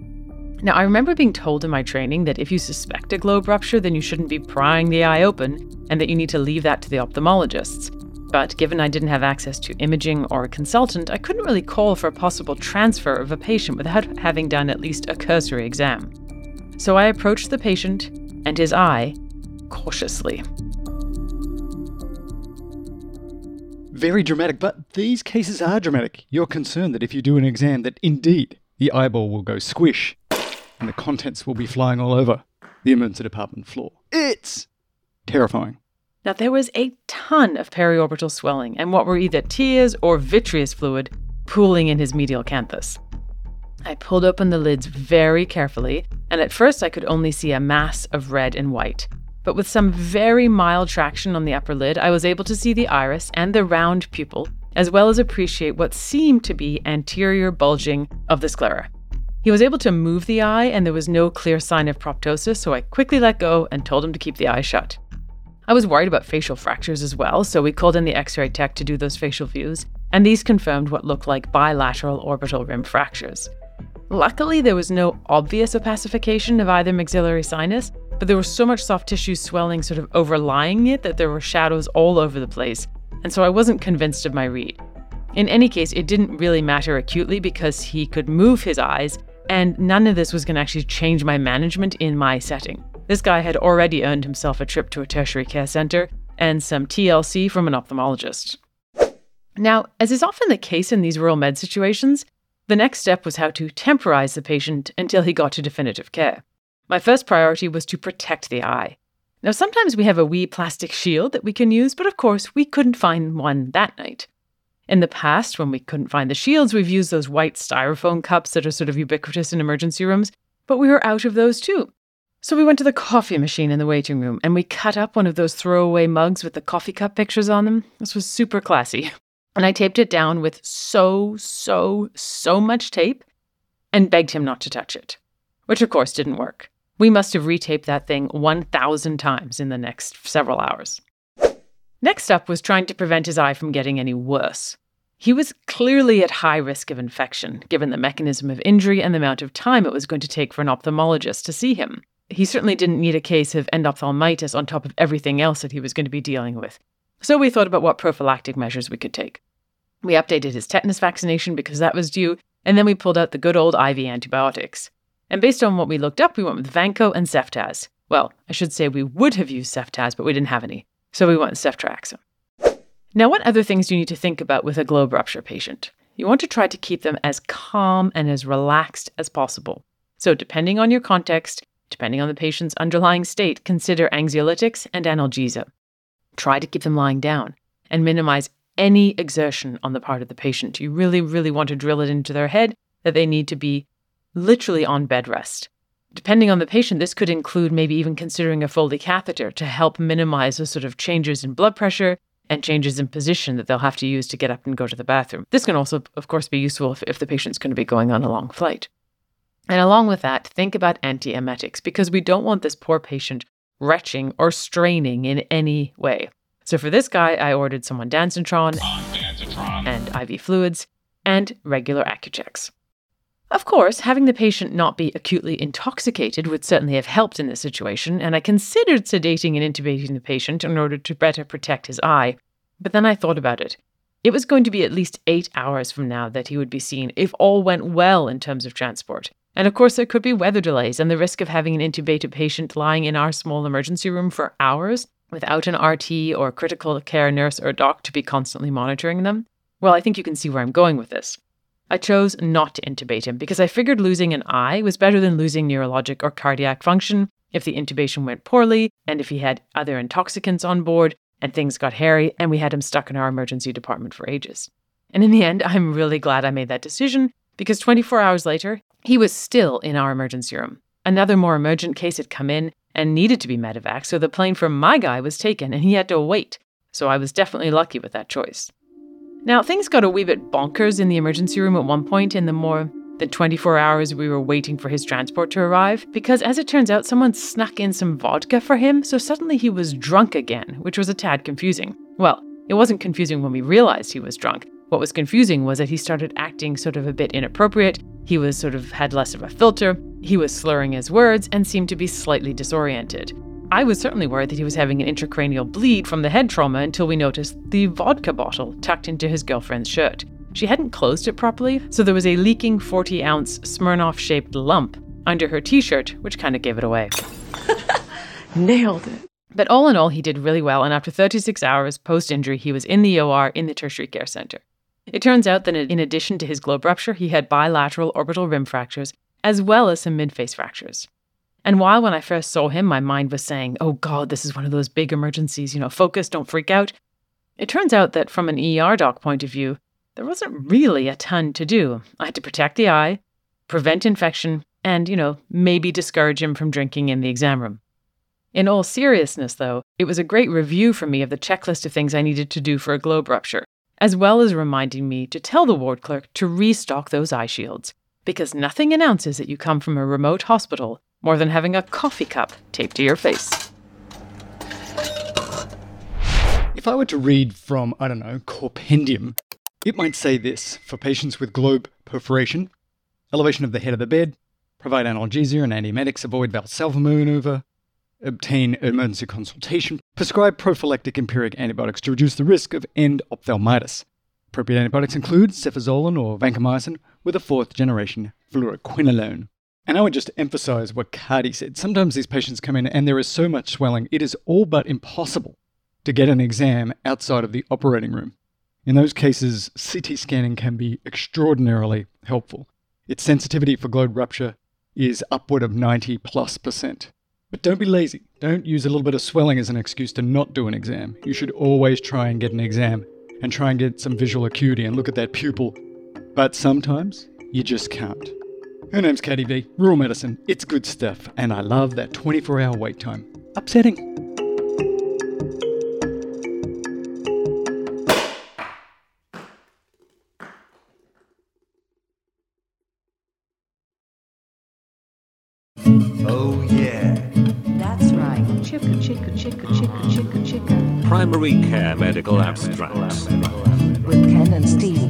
Now, I remember being told in my training that if you suspect a globe rupture, then you shouldn't be prying the eye open and that you need to leave that to the ophthalmologists. But given I didn't have access to imaging or a consultant, I couldn't really call for a possible transfer of a patient without having done at least a cursory exam. So I approached the patient and his eye cautiously. Very dramatic, but these cases are dramatic. You're concerned that if you do an exam, that indeed the eyeball will go squish and the contents will be flying all over the emergency department floor. It's terrifying. Now, there was a ton of periorbital swelling and what were either tears or vitreous fluid pooling in his medial canthus. I pulled open the lids very carefully, and at first I could only see a mass of red and white. But with some very mild traction on the upper lid, I was able to see the iris and the round pupil, as well as appreciate what seemed to be anterior bulging of the sclera. He was able to move the eye, and there was no clear sign of proptosis, so I quickly let go and told him to keep the eye shut. I was worried about facial fractures as well, so we called in the x ray tech to do those facial views, and these confirmed what looked like bilateral orbital rim fractures. Luckily, there was no obvious opacification of either maxillary sinus, but there was so much soft tissue swelling sort of overlying it that there were shadows all over the place, and so I wasn't convinced of my read. In any case, it didn't really matter acutely because he could move his eyes, and none of this was going to actually change my management in my setting. This guy had already earned himself a trip to a tertiary care center and some TLC from an ophthalmologist. Now, as is often the case in these rural med situations, the next step was how to temporize the patient until he got to definitive care. My first priority was to protect the eye. Now, sometimes we have a wee plastic shield that we can use, but of course, we couldn't find one that night. In the past, when we couldn't find the shields, we've used those white styrofoam cups that are sort of ubiquitous in emergency rooms, but we were out of those too. So we went to the coffee machine in the waiting room and we cut up one of those throwaway mugs with the coffee cup pictures on them. This was super classy. And I taped it down with so, so, so much tape and begged him not to touch it, which of course didn't work. We must have retaped that thing 1,000 times in the next several hours. Next up was trying to prevent his eye from getting any worse. He was clearly at high risk of infection, given the mechanism of injury and the amount of time it was going to take for an ophthalmologist to see him. He certainly didn't need a case of endophthalmitis on top of everything else that he was going to be dealing with. So we thought about what prophylactic measures we could take. We updated his tetanus vaccination because that was due, and then we pulled out the good old IV antibiotics. And based on what we looked up, we went with Vanco and Ceftaz. Well, I should say we would have used Ceftaz, but we didn't have any. So we went with Ceftriaxone. Now, what other things do you need to think about with a globe rupture patient? You want to try to keep them as calm and as relaxed as possible. So, depending on your context, depending on the patient's underlying state, consider anxiolytics and analgesia. Try to keep them lying down and minimize any exertion on the part of the patient. You really, really want to drill it into their head that they need to be literally on bed rest. Depending on the patient, this could include maybe even considering a Foley catheter to help minimize the sort of changes in blood pressure and changes in position that they'll have to use to get up and go to the bathroom. This can also, of course, be useful if, if the patient's going to be going on a long flight. And along with that, think about antiemetics because we don't want this poor patient retching or straining in any way. So for this guy, I ordered some ondansetron and IV fluids and regular Accuchecks. Of course, having the patient not be acutely intoxicated would certainly have helped in this situation, and I considered sedating and intubating the patient in order to better protect his eye. But then I thought about it. It was going to be at least eight hours from now that he would be seen if all went well in terms of transport. And of course, there could be weather delays and the risk of having an intubated patient lying in our small emergency room for hours without an RT or critical care nurse or doc to be constantly monitoring them. Well, I think you can see where I'm going with this. I chose not to intubate him because I figured losing an eye was better than losing neurologic or cardiac function if the intubation went poorly and if he had other intoxicants on board and things got hairy and we had him stuck in our emergency department for ages. And in the end, <laughs> I'm really glad I made that decision because 24 hours later, he was still in our emergency room. Another more emergent case had come in and needed to be medevac, so the plane for my guy was taken and he had to wait. So I was definitely lucky with that choice. Now, things got a wee bit bonkers in the emergency room at one point in the more than 24 hours we were waiting for his transport to arrive, because as it turns out, someone snuck in some vodka for him, so suddenly he was drunk again, which was a tad confusing. Well, it wasn't confusing when we realized he was drunk. What was confusing was that he started acting sort of a bit inappropriate. He was sort of had less of a filter. He was slurring his words and seemed to be slightly disoriented. I was certainly worried that he was having an intracranial bleed from the head trauma until we noticed the vodka bottle tucked into his girlfriend's shirt. She hadn't closed it properly, so there was a leaking 40 ounce Smirnoff shaped lump under her t shirt, which kind of gave it away. <laughs> Nailed it. But all in all, he did really well, and after 36 hours post injury, he was in the OR in the tertiary care center. It turns out that in addition to his globe rupture, he had bilateral orbital rim fractures, as well as some midface fractures. And while when I first saw him, my mind was saying, oh God, this is one of those big emergencies, you know, focus, don't freak out. It turns out that from an ER doc point of view, there wasn't really a ton to do. I had to protect the eye, prevent infection, and, you know, maybe discourage him from drinking in the exam room. In all seriousness, though, it was a great review for me of the checklist of things I needed to do for a globe rupture, as well as reminding me to tell the ward clerk to restock those eye shields, because nothing announces that you come from a remote hospital more than having a coffee cup taped to your face. If I were to read from, I don't know, CorePendium, it might say this for patients with globe perforation, elevation of the head of the bed, provide analgesia and antiemetics, avoid Valsalva maneuver, obtain emergency consultation, prescribe prophylactic empiric antibiotics to reduce the risk of end ophthalmitis. Appropriate antibiotics include cefazolin or vancomycin with a fourth generation fluoroquinolone. And I would just emphasize what Cardy said. Sometimes these patients come in and there is so much swelling, it is all but impossible to get an exam outside of the operating room. In those cases, CT scanning can be extraordinarily helpful. Its sensitivity for globe rupture is upward of 90 plus percent. But don't be lazy. Don't use a little bit of swelling as an excuse to not do an exam. You should always try and get an exam and try and get some visual acuity and look at that pupil. But sometimes you just can't. Her name's Katie V. Rural medicine. It's good stuff, and I love that 24 hour wait time. Upsetting. Primary Care Medical Abstracts. With Ken and Steve.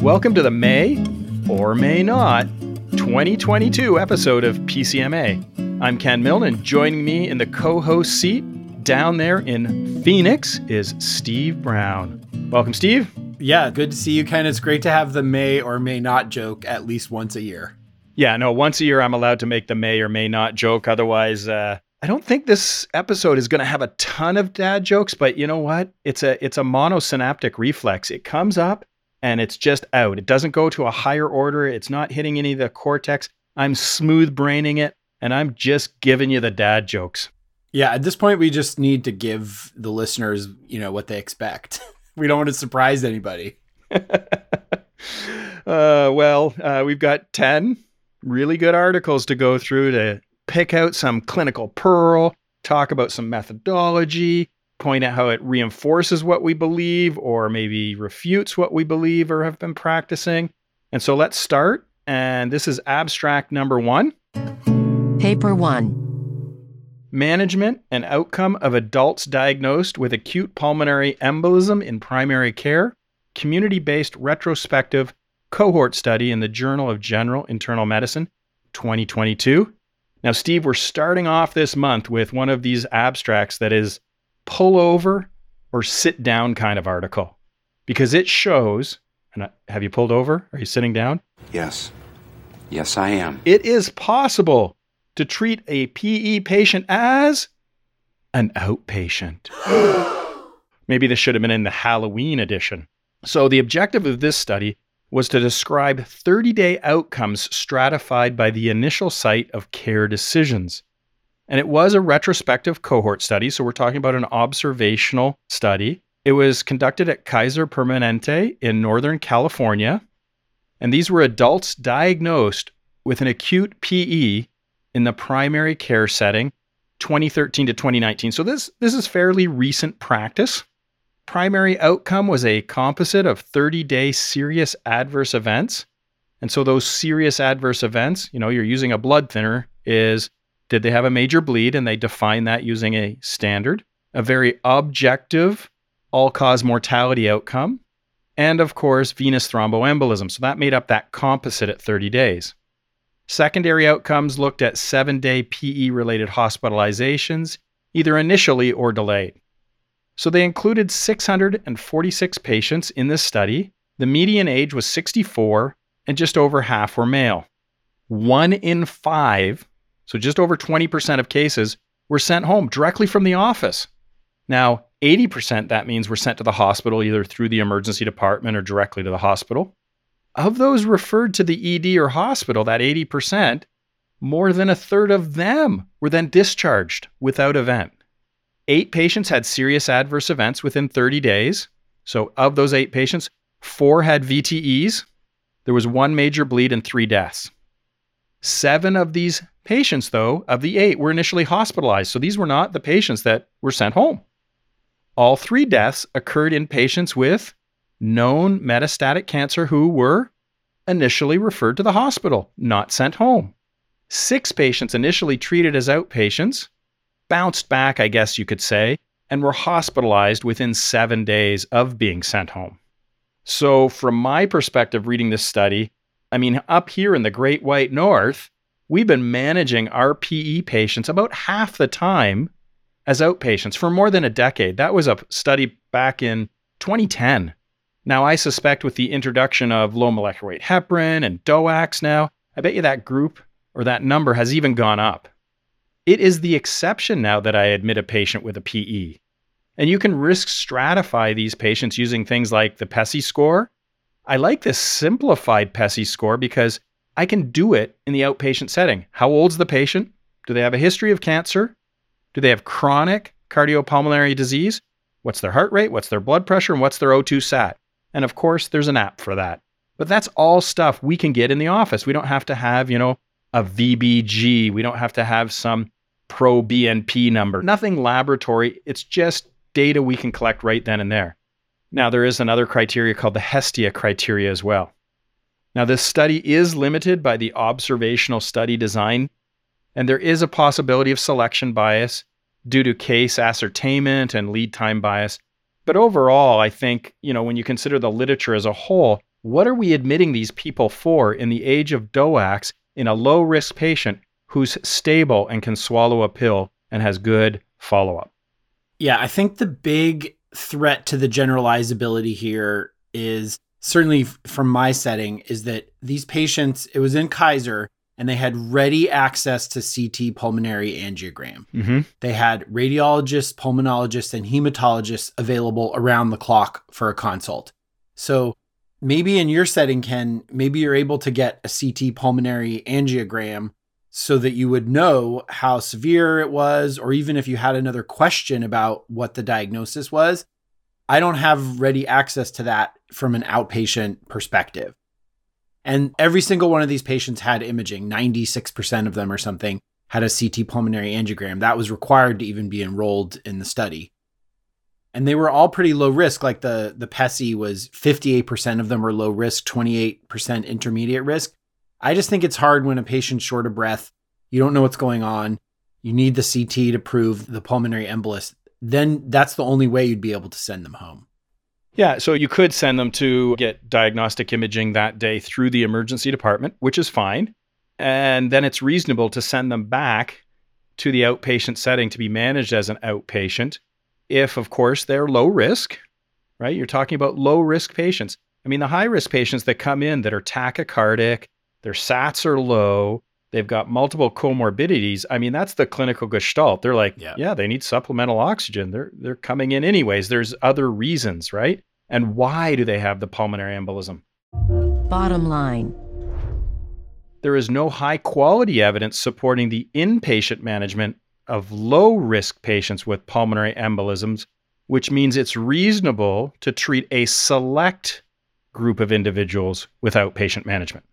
Welcome to the May, or may not, 2022 episode of PCMA. I'm Ken Milne, and joining me in the co host seat down there in Phoenix is Steve Brown. Welcome, Steve. Yeah, good to see you, Ken. It's great to have the may or may not joke at least once a year. Yeah, no, once a year I'm allowed to make the may or may not joke. Otherwise, uh, I don't think this episode is going to have a ton of dad jokes, but you know what? It's a it's a monosynaptic reflex. It comes up and it's just out. It doesn't go to a higher order. It's not hitting any of the cortex. I'm smooth braining it and I'm just giving you the dad jokes. Yeah, at this point we just need to give the listeners, you know, what they expect. <laughs> we don't want to surprise anybody. <laughs> uh, well, uh, we've got 10 really good articles to go through to pick out some clinical pearl, talk about some methodology, point out how it reinforces what we believe or maybe refutes what we believe or have been practicing. And so let's start. And this is abstract number one. Paper one. Management and outcome of adults diagnosed with acute pulmonary embolism in primary care, community based retrospective cohort study in the Journal of General Internal Medicine 2022. Now, Steve, we're starting off this month with one of these abstracts that is pull over or sit down kind of article because it shows. And I- have you pulled over? Are you sitting down? Yes. Yes, I am. It is possible to treat a PE patient as an outpatient. <gasps> Maybe this should have been in the Halloween edition. So, the objective of this study was to describe 30 day outcomes stratified by the initial site of care decisions. And it was a retrospective cohort study, so we're talking about an observational study. It was conducted at Kaiser Permanente in Northern California. And these were adults diagnosed with an acute PE in the primary care setting 2013 to 2019. So this this is fairly recent practice. Primary outcome was a composite of 30-day serious adverse events. And so those serious adverse events, you know, you're using a blood thinner is did they have a major bleed and they define that using a standard, a very objective all-cause mortality outcome, and of course venous thromboembolism. So that made up that composite at 30 days. Secondary outcomes looked at seven day PE related hospitalizations, either initially or delayed. So they included 646 patients in this study. The median age was 64, and just over half were male. One in five, so just over 20% of cases, were sent home directly from the office. Now, 80% that means were sent to the hospital either through the emergency department or directly to the hospital. Of those referred to the ED or hospital, that 80%, more than a third of them were then discharged without event. Eight patients had serious adverse events within 30 days. So, of those eight patients, four had VTEs. There was one major bleed and three deaths. Seven of these patients, though, of the eight, were initially hospitalized. So, these were not the patients that were sent home. All three deaths occurred in patients with known metastatic cancer who were initially referred to the hospital, not sent home. Six patients initially treated as outpatients bounced back, I guess you could say, and were hospitalized within seven days of being sent home. So, from my perspective, reading this study, I mean, up here in the Great White North, we've been managing our PE patients about half the time as outpatients for more than a decade. That was a study back in 2010. Now, I suspect with the introduction of low molecular weight heparin and DOACs now, I bet you that group or that number has even gone up. It is the exception now that I admit a patient with a PE. And you can risk stratify these patients using things like the PESI score. I like this simplified PESI score because I can do it in the outpatient setting. How old's the patient? Do they have a history of cancer? Do they have chronic cardiopulmonary disease? What's their heart rate? What's their blood pressure? And what's their O2 sat? And of course, there's an app for that. But that's all stuff we can get in the office. We don't have to have, you know, a VBG. We don't have to have some pro BNP number. Nothing laboratory. It's just data we can collect right then and there. Now, there is another criteria called the Hestia criteria as well. Now, this study is limited by the observational study design, and there is a possibility of selection bias due to case ascertainment and lead time bias. But overall, I think, you know, when you consider the literature as a whole, what are we admitting these people for in the age of DOACs in a low risk patient who's stable and can swallow a pill and has good follow up? Yeah, I think the big threat to the generalizability here is certainly from my setting is that these patients, it was in Kaiser and they had ready access to CT pulmonary angiogram. Mm-hmm. They had radiologists, pulmonologists, and hematologists available around the clock for a consult. So maybe in your setting, Ken, maybe you're able to get a CT pulmonary angiogram so that you would know how severe it was, or even if you had another question about what the diagnosis was. I don't have ready access to that from an outpatient perspective. And every single one of these patients had imaging, 96% of them or something had a CT pulmonary angiogram. That was required to even be enrolled in the study. And they were all pretty low risk. Like the, the PESI was 58% of them were low risk, 28% intermediate risk. I just think it's hard when a patient's short of breath, you don't know what's going on, you need the CT to prove the pulmonary embolus, then that's the only way you'd be able to send them home. Yeah, so you could send them to get diagnostic imaging that day through the emergency department, which is fine. And then it's reasonable to send them back to the outpatient setting to be managed as an outpatient if, of course, they're low risk, right? You're talking about low risk patients. I mean, the high risk patients that come in that are tachycardic, their SATs are low, they've got multiple comorbidities. I mean, that's the clinical gestalt. They're like, yeah, yeah they need supplemental oxygen. They're they're coming in anyways. There's other reasons, right? And why do they have the pulmonary embolism? Bottom line. There is no high quality evidence supporting the inpatient management of low risk patients with pulmonary embolisms, which means it's reasonable to treat a select group of individuals with outpatient management.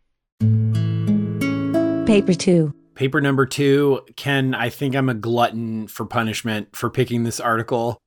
Paper two. Paper number two, Ken, I think I'm a glutton for punishment for picking this article.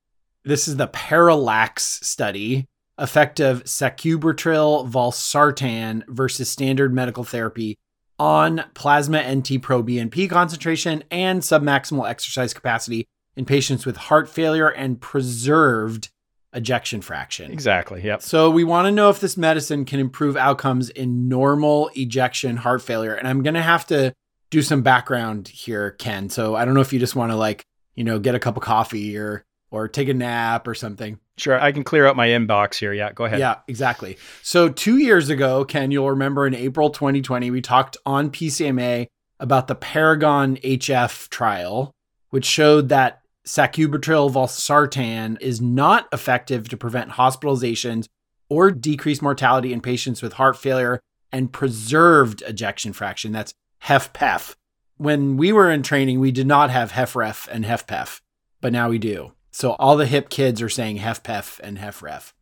This is the Parallax study, effect of sacubitril valsartan versus standard medical therapy on plasma NT proBNP concentration and submaximal exercise capacity in patients with heart failure and preserved ejection fraction. Exactly. Yep. So we want to know if this medicine can improve outcomes in normal ejection heart failure. And I'm going to have to do some background here, Ken. So I don't know if you just want to like, you know, get a cup of coffee or or take a nap or something. Sure, I can clear out my inbox here. Yeah, go ahead. Yeah, exactly. So 2 years ago, Ken, you'll remember in April 2020, we talked on PCMA about the Paragon HF trial, which showed that sacubitril valsartan is not effective to prevent hospitalizations or decrease mortality in patients with heart failure and preserved ejection fraction. That's HFpEF. When we were in training, we did not have HFrEF and HFpEF, but now we do. So all the hip kids are saying HFpEF and HFrEF.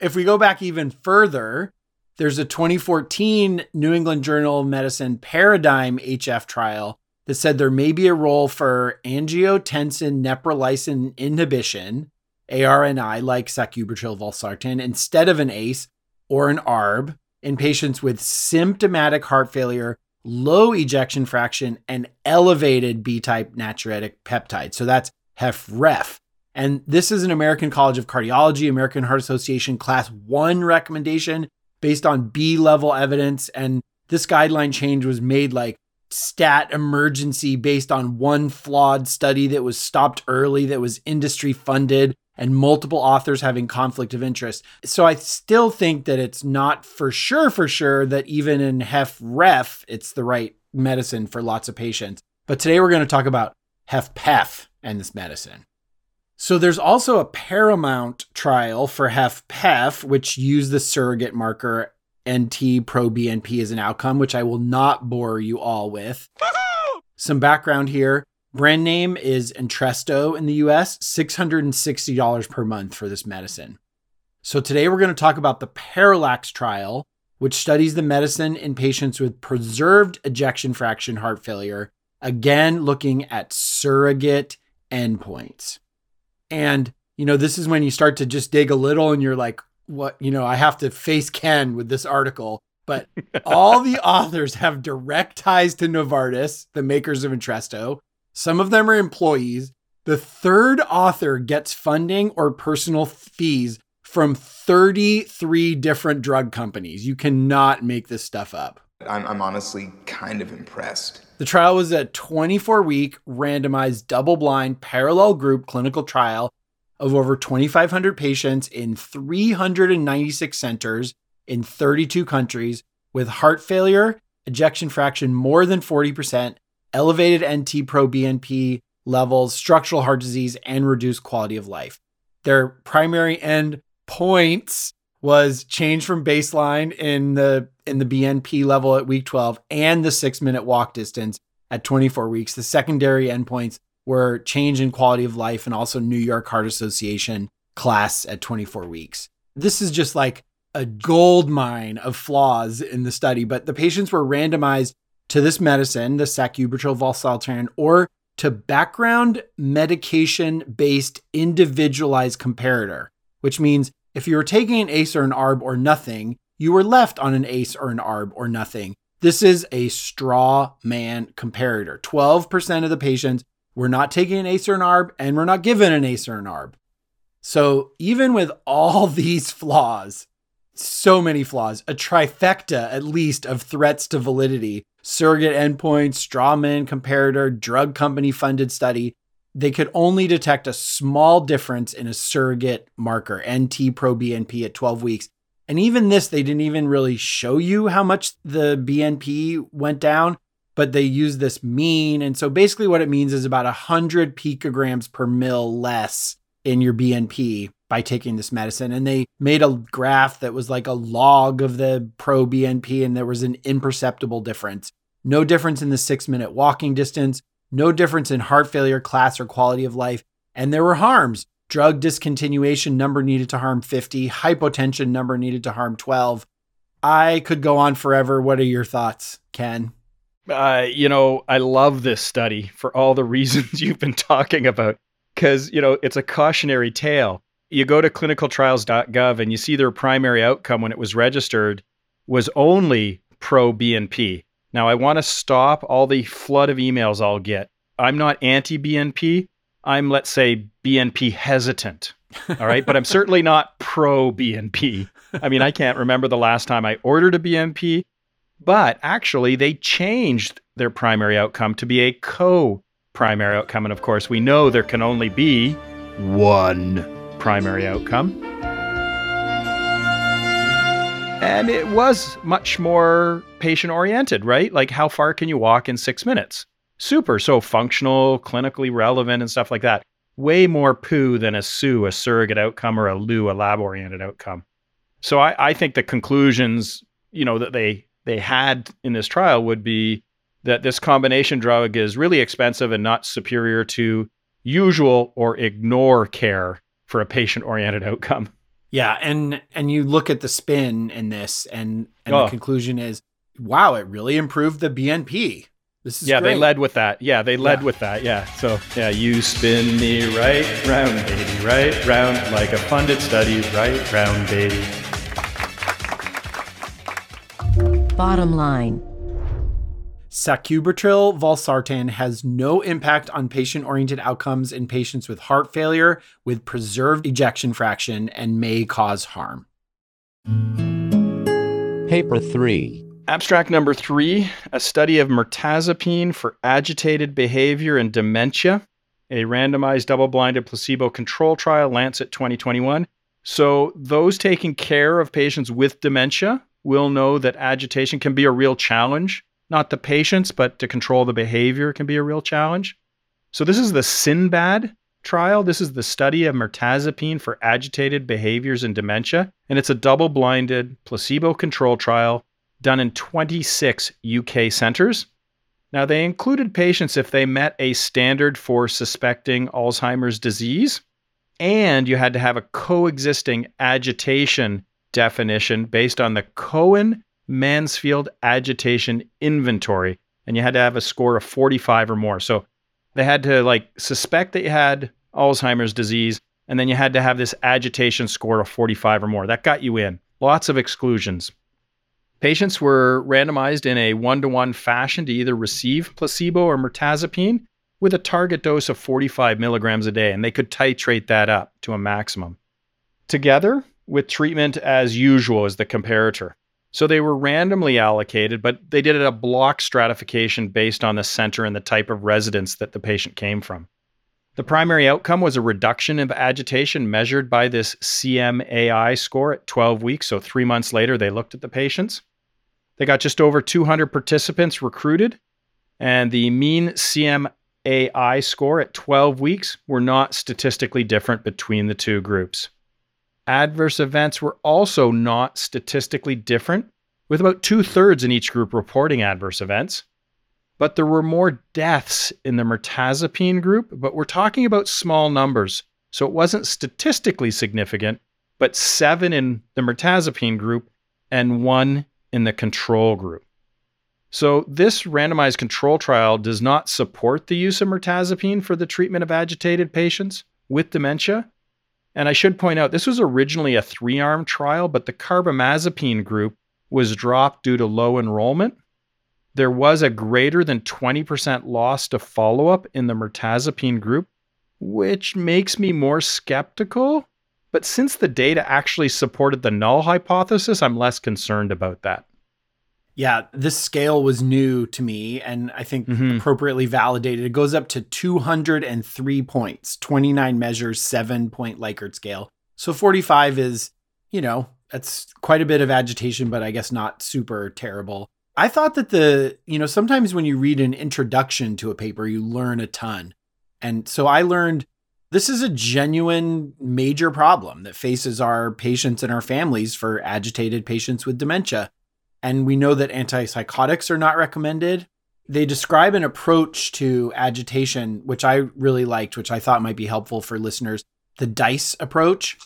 If we go back even further, there's a 2014 New England Journal of Medicine Paradigm HF trial that said there may be a role for angiotensin neprilysin inhibition, ARNI, like sacubitril valsartan, instead of an ACE or an ARB in patients with symptomatic heart failure, low ejection fraction, and elevated B type natriuretic peptide. So that's HFrEF. And this is an American College of Cardiology, American Heart Association class one recommendation based on B level evidence. And this guideline change was made like stat emergency based on one flawed study that was stopped early, that was industry funded, and multiple authors having conflict of interest. So I still think that it's not for sure, for sure, that even in HFrEF, it's the right medicine for lots of patients. But today we're going to talk about HFpEF and this medicine. So there's also a Paramount trial for HFpEF, which used the surrogate marker NT proBNP as an outcome, which I will not bore you all with. Some background here. Brand name is Entresto in the US, $660 per month for this medicine. So today we're going to talk about the Parallax trial, which studies the medicine in patients with preserved ejection fraction heart failure, again looking at surrogate endpoints. And, you know, this is when you start to just dig a little and you're like, what you know i have to face ken with this article but all the <laughs> authors have direct ties to novartis the makers of entresto. Some of them are employees. The third author gets funding or personal fees from 33 different drug companies. You cannot make this stuff up. I'm, I'm honestly kind of impressed. The trial was a 24 week randomized double blind parallel group clinical trial of over 2,500 patients in 396 centers in 32 countries with heart failure, ejection fraction more than 40%, elevated NT proBNP levels, structural heart disease, and reduced quality of life. Their primary end points was change from baseline in the in the BNP level at week 12 and the 6 minute walk distance at 24 weeks. The secondary endpoints were change in quality of life and also New York Heart Association class at 24 weeks. This is just like a gold mine of flaws in the study, but the patients were randomized to this medicine, the sacubitril valsartan, or to background medication based individualized comparator, which means if you were taking an ACE or an ARB or nothing, you were left on an ACE or an ARB or nothing. This is a straw man comparator. 12% of the patients We're not taking an ACE or an ARB, and we're not giving an ACE or an ARB. So even with all <laughs> these flaws, so many flaws, a trifecta at least of threats to validity, surrogate endpoints, strawman comparator, drug company funded study, they could only detect a small difference in a surrogate marker, NT proBNP at 12 weeks. And even this, they didn't even really show you how much the BNP went down, but they use this mean. And so basically, what it means is about 100 picograms per mil less in your BNP by taking this medicine. And they made a graph that was like a log of the pro BNP, and there was an imperceptible difference. No difference in the six minute walking distance, no difference in heart failure class or quality of life. And there were harms. Drug discontinuation number needed to harm 50, hypotension number needed to harm 12. I could go on forever. What are your thoughts, Ken? Uh, you know, I love this study for all the <laughs> reasons you've been talking about because, you know, it's a cautionary tale. You go to clinicaltrials.gov and you see their primary outcome when it was registered was only pro BNP. Now, I want to stop all the flood of emails I'll get. I'm not anti BNP. I'm, let's say, BNP hesitant. All right. but I'm certainly not pro BNP. I mean, I can't remember the last time I ordered a BNP, but actually, they changed their primary outcome to be a co primary outcome. And of course, we know there can only be one primary outcome. And it was much more patient oriented, right? Like, how far can you walk in six minutes? Super. So functional, clinically relevant, and stuff like that. Way more poo than a SU, a surrogate outcome, or a LU, a lab oriented outcome. So I, I think the conclusions, you know, that they they had in this trial would be that this combination drug is really expensive and not superior to usual or ignore care for a patient oriented outcome. Yeah, and and you look at the spin in this, and and Oh. the conclusion is, wow, it really improved the BNP. This is yeah, they led with that. Yeah, they led Yeah. with that. Yeah. So, yeah, you spin me right round, baby, right round, like a funded study, right round, baby. Bottom line. Sacubitril valsartan has no impact on patient oriented outcomes in patients with heart failure with preserved ejection fraction and may cause harm. Paper 3. Abstract number three a study of mirtazapine for agitated behavior and dementia, a randomized double blinded placebo control trial, Lancet 2021. So, those taking care of patients with dementia will know that agitation can be a real challenge. Not the patients, but to control the behavior can be a real challenge. So, this is the SYMBAD trial. This is the study of mirtazapine for agitated behaviors in dementia. And it's a double blinded placebo control trial done in 26 UK centers. Now, they included patients if they met a standard for suspecting Alzheimer's disease, and you had to have a coexisting agitation definition based on the Cohen Mansfield Agitation Inventory, and you had to have a score of 45 or more. So they had to like suspect that you had Alzheimer's disease, and then you had to have this agitation score of 45 or more. That got you in. Lots of exclusions. Patients were randomized in a one to one fashion to either receive placebo or mirtazapine with a target dose of 45 milligrams a day, and they could titrate that up to a maximum. Together with treatment as usual as the comparator. So they were randomly allocated, but they did it a block stratification based on the center and the type of residence that the patient came from. The primary outcome was a reduction of agitation measured by this CMAI score at 12 weeks. So, three months later, they looked at the patients. They got just over 200 participants recruited, and the mean CMAI score at 12 weeks were not statistically different between the two groups. Adverse events were also not statistically different, with about two thirds in each group reporting adverse events. But there were more deaths in the mirtazapine group, but we're talking about small numbers. So it wasn't statistically significant, but seven in the mirtazapine group and one in the control group. So this randomized control trial does not support the use of mirtazapine for the treatment of agitated patients with dementia. And I should point out this was originally a three-arm trial, but the carbamazepine group was dropped due to low enrollment. there was a greater than 20% loss to follow up in the mirtazapine group, which makes me more skeptical. But since the data actually supported the null hypothesis, I'm less concerned about that. Yeah, this scale was new to me and I think mm-hmm. appropriately validated. It goes up to 203 points, 29 measures, seven point Likert scale. So 45 is, you know, that's quite a bit of agitation, but I guess not super terrible. I thought that the, you know, sometimes when you read an introduction to a paper, you learn a ton. And so I learned this is a genuine major problem that faces our patients and our families for agitated patients with dementia. And we know that antipsychotics are not recommended. They describe an approach to agitation, which I really liked, which I thought might be helpful for listeners the DICE approach.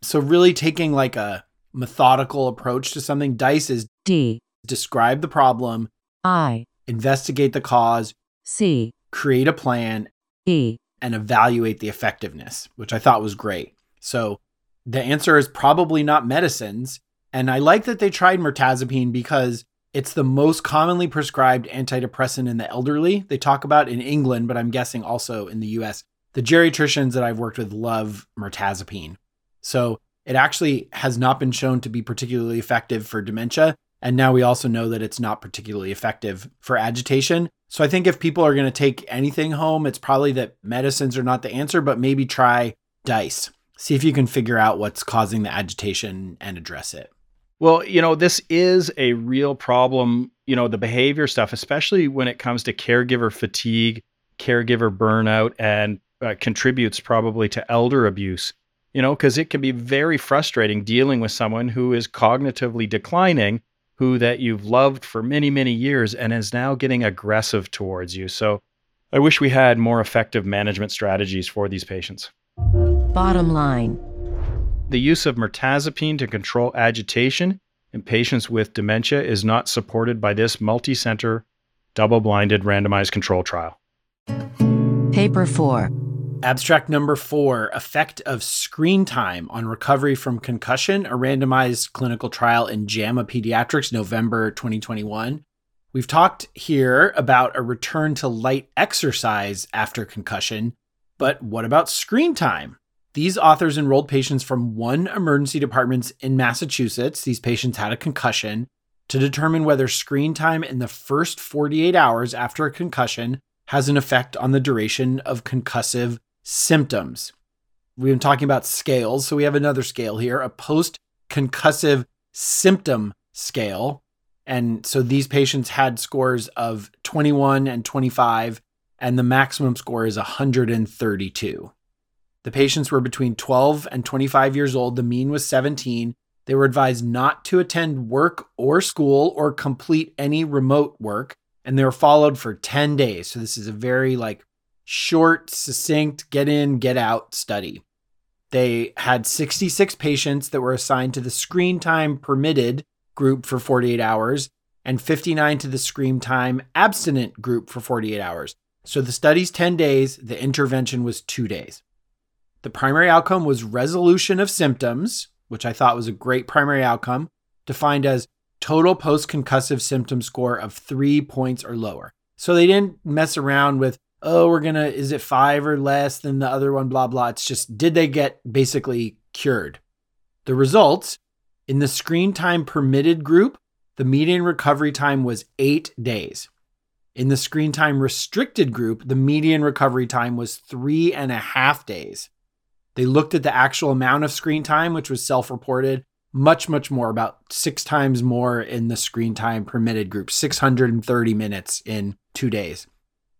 So, really taking like a methodical approach to something. DICE is D. Describe the problem. I. Investigate the cause. C. Create a plan. E. And evaluate the effectiveness, which I thought was great. So, the answer is probably not medicines. And I like that they tried mirtazapine because it's the most commonly prescribed antidepressant in the elderly. They talk about in England, but I'm guessing also in the US. The geriatricians that I've worked with love mirtazapine. So it actually has not been shown to be particularly effective for dementia. And now we also know that it's not particularly effective for agitation. So I think if people are going to take anything home, it's probably that medicines are not the answer, but maybe try DICE. See if you can figure out what's causing the agitation and address it. Well, you know, this is a real problem, you know, the behavior stuff, especially when it comes to caregiver fatigue, caregiver burnout, and uh, contributes probably to elder abuse you know, because it can be very frustrating dealing with someone who is cognitively declining, who that you've loved for many, many years and is now getting aggressive towards you. So I wish we had more effective management strategies for these patients. Bottom line The use of mirtazapine to control agitation in patients with dementia is not supported by this multi center, double blinded randomized control trial. Paper 4 Abstract number four Effect of Screen Time on Recovery from Concussion, a randomized clinical trial in JAMA Pediatrics, November 2021. We've talked here about a return to light exercise after concussion, but what about screen time? These authors enrolled patients from one emergency department in Massachusetts. These patients had a concussion to determine whether screen time in the first 48 hours after a concussion has an effect on the duration of concussive symptoms. We've been talking about scales, so we have another scale here, a post concussive symptom scale. And so these patients had scores of 21 and 25, and the maximum score is 132. The patients were between 12 and 25 years old. The mean was 17. They were advised not to attend work or school or complete any remote work. And they were followed for 10 days. So this is a very like short, succinct, get in, get out study. They had 66 patients that were assigned to the screen time permitted group for 48 hours and 59 to the screen time abstinent group for 48 hours. So the study's 10 days, the intervention was two days. The primary outcome was resolution of symptoms, which I thought was a great primary outcome, defined as total post concussive symptom score of three points or lower. So they didn't mess around with oh, we're gonna, is it five or less than the other one, blah, blah. It's just, did they get basically cured? The results in the screen time permitted group, the median recovery time was eight days. In the screen time restricted group, the median recovery time was three and a half days. They looked at the actual amount of screen time, which was self reported, much, much more, about six times more in the screen time permitted group, 630 minutes in two days.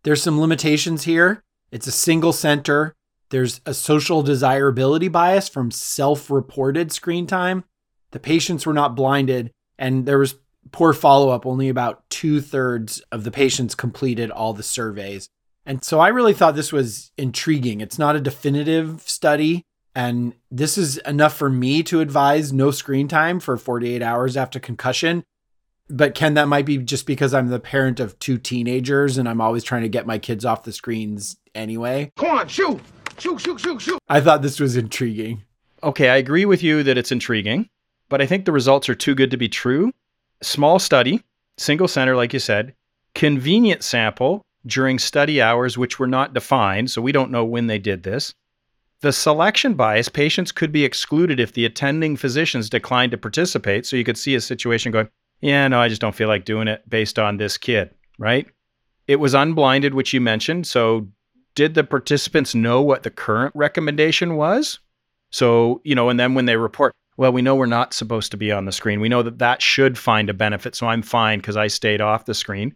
There's some limitations here. It's a single center. There's a social desirability bias from self reported screen time. The patients were not blinded, and there was poor follow up. Only about two thirds of the patients completed all the surveys. And so I really thought this was intriguing. It's not a definitive study. And this is enough for me to advise no screen time for 48 hours after concussion but Ken, that might be just because I'm the parent of two teenagers and I'm always trying to get my kids off the screens anyway. Come on, shoot! Shoot, shoot, shoot, shoot! I thought this was intriguing. Okay, I agree with you that it's intriguing, but I think the results are too good to be true. Small study, single center, like you said, convenient sample during study hours, which were not defined, so we don't know when they did this. The selection bias, patients could be excluded if the attending physicians declined to participate. So you could see a situation going, yeah, no, I just don't feel like doing it based on this kid, right? It was unblinded, which you mentioned. So did the participants know what the current recommendation was? So, you know, and then when they report, well, we know we're not supposed to be on the screen. We know that that should find a benefit. So I'm fine because I stayed off the screen.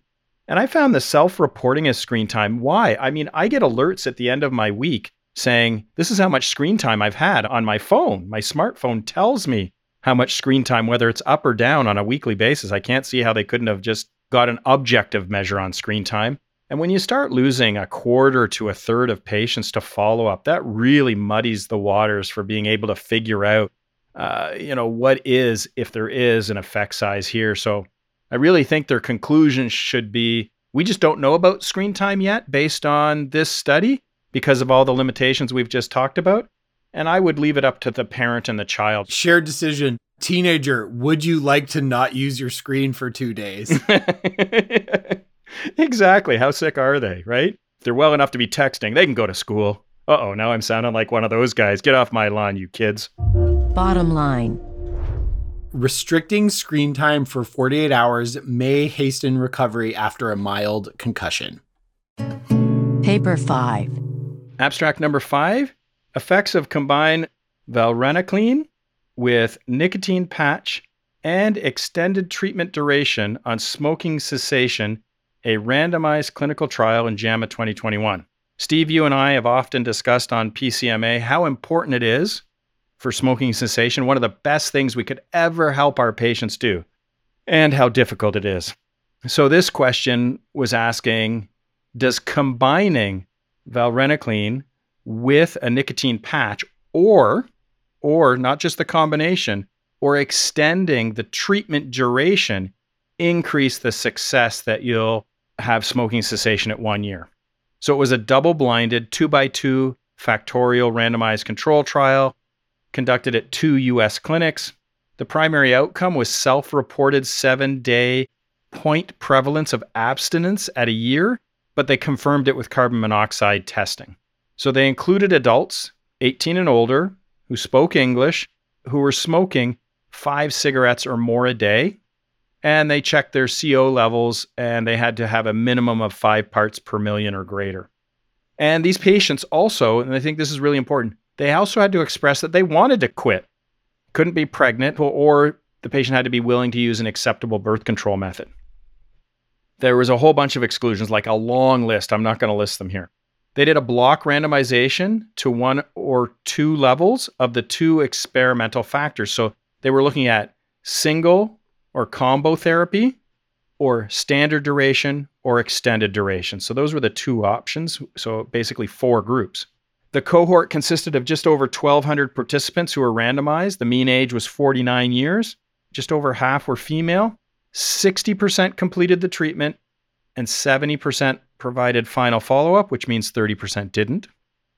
And I found the self reporting as screen time. Why? I mean, I get alerts at the end of my week saying, This is how much screen time I've had on my phone. My smartphone tells me how much screen time, whether it's up or down on a weekly basis. I can't see how they couldn't have just got an objective measure on screen time. And when you start losing a quarter to a third of patients to follow up, that really muddies the waters for being able to figure out, uh, you know, what is, if there is an effect size here. So I really think their conclusion should be we just don't know about screen time yet based on this study because of all the limitations we've just talked about. And I would leave it up to the parent and the child. Shared decision. Teenager, would you like to not use your screen for two days? <laughs> exactly. How sick are they, right? If they're well enough to be texting, they can go to school. Uh oh, now I'm sounding like one of those guys. Get off my lawn, you kids. Bottom line restricting screen time for 48 hours may hasten recovery after a mild concussion. Paper 5. Abstract number 5 Effects of combined varenicline with nicotine patch and extended treatment duration on smoking cessation, a randomized clinical trial in JAMA 2021. Steve, you and I have often discussed on PCMA how important it is for smoking cessation, one of the best things we could ever help our patients do, and how difficult it is. So, this question was asking Does combining varenicline with a nicotine patch, or, or not just the combination, or extending the treatment duration, increase the success that you'll have smoking cessation at one year? So, it was a double blinded, two by two factorial randomized control trial conducted at two US clinics. The primary outcome was self reported seven day point prevalence of abstinence at a year, but they confirmed it with carbon monoxide testing. So they included adults 18 and older who spoke English, who were smoking five cigarettes or more a day, and they checked their CO levels and they had to have a minimum of five parts per million or greater. And these patients also, and I think this is really important, they also had to express that they wanted to quit. Couldn't be pregnant, or the patient had to be willing to use an acceptable birth control method. There was a whole bunch of exclusions, like a long list. I'm not going to list them here. They did a block randomization to one or two levels of the two experimental factors. So they were looking at single or combo therapy, or standard duration, or extended duration. So those were the two options. So basically, four groups. The cohort consisted of just over 1,200 participants who were randomized. The mean age was 49 years. Just over half were female. 60% completed the treatment, and 70% provided final follow up, which means 30% didn't.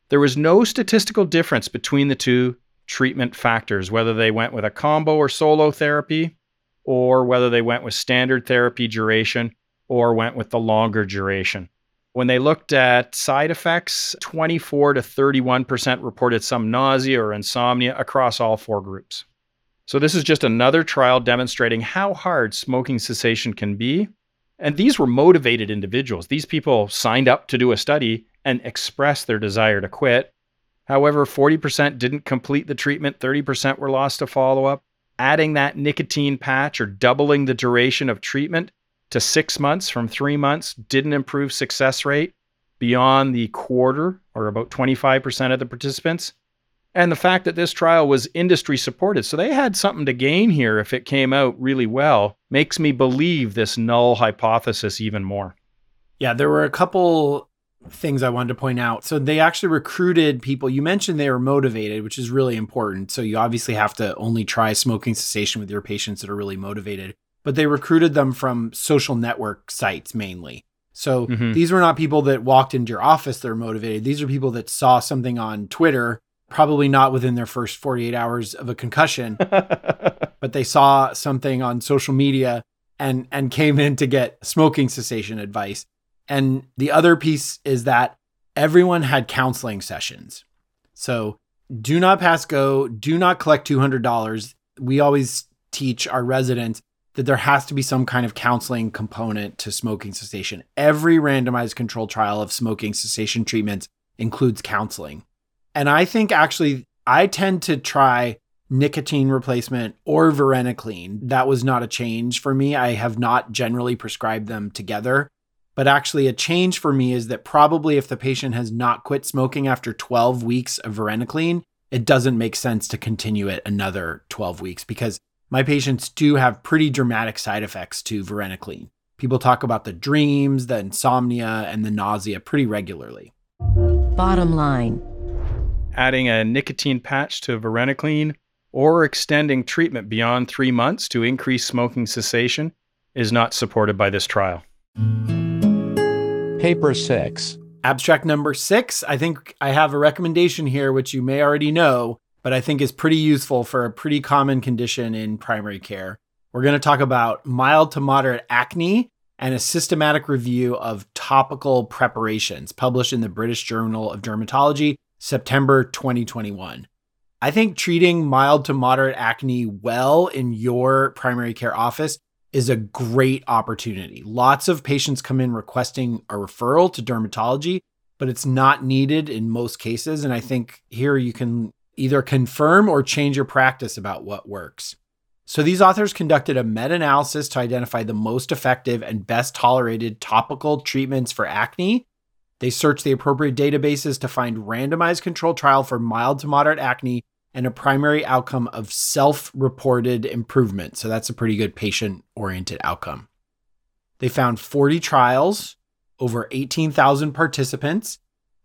There was no statistical difference between the two treatment factors, whether they went with a combo or solo therapy, or whether they went with standard therapy duration, or went with the longer duration. When they looked at side effects, 24 to 31% reported some nausea or insomnia across all four groups. So, this is just another trial demonstrating how hard smoking cessation can be. And these were motivated individuals. These people signed up to do a study and expressed their desire to quit. However, 40% didn't complete the treatment, 30% were lost to follow up. Adding that nicotine patch or doubling the duration of treatment to six months from three months didn't improve success rate beyond the quarter or about 25% of the participants. And the fact that this trial was industry supported, so they had something to gain here if it came out really well, makes me believe this null hypothesis even more. Yeah, there were a couple things I wanted to point out. So they actually recruited people. You mentioned they were motivated, which is really important. So you obviously have to only try smoking cessation with your patients that are really motivated but they recruited them from social network sites mainly. So mm-hmm. these were not people that walked into your office that are motivated. These are people that saw something on Twitter, probably not within their first 48 hours of a concussion, <laughs> but they saw something on social media and and came in to get smoking cessation advice. And the other piece is that everyone had counseling sessions. So do not pass go, do not collect $200. We always teach our residents that there has to be some kind of counseling component to smoking cessation. Every randomized controlled trial of smoking cessation treatments includes counseling. And I think actually, I tend to try nicotine replacement or varenicline. That was not a change for me. I have not generally prescribed them together. But actually, a change for me is that probably if the patient has not quit smoking after 12 weeks of varenicline, it doesn't make sense to continue it another 12 weeks because my patients do have pretty dramatic side effects to varenicline. People talk about the dreams, the insomnia, and the nausea pretty regularly. Bottom line Adding a nicotine patch to varenicline or extending treatment beyond three months to increase smoking cessation is not supported by this trial. Paper 6. Abstract number six. I think I have a recommendation here, which you may already know, but I think is pretty useful for a pretty common condition in primary care. We're going to talk about mild to moderate acne and a systematic review of topical preparations published in the British Journal of Dermatology, September 2021. I think treating mild to moderate acne well in your primary care office is a great opportunity. Lots of patients come in requesting a referral to dermatology, but it's not needed in most cases. And I think here you can either confirm or change your practice about what works. So these authors conducted a meta analysis to identify the most effective and best tolerated topical treatments for acne. They searched the appropriate databases to find randomized controlled trial for mild to moderate acne and a primary outcome of self reported improvement. So that's a pretty good patient oriented outcome. They found 40 trials, over 18,000 participants,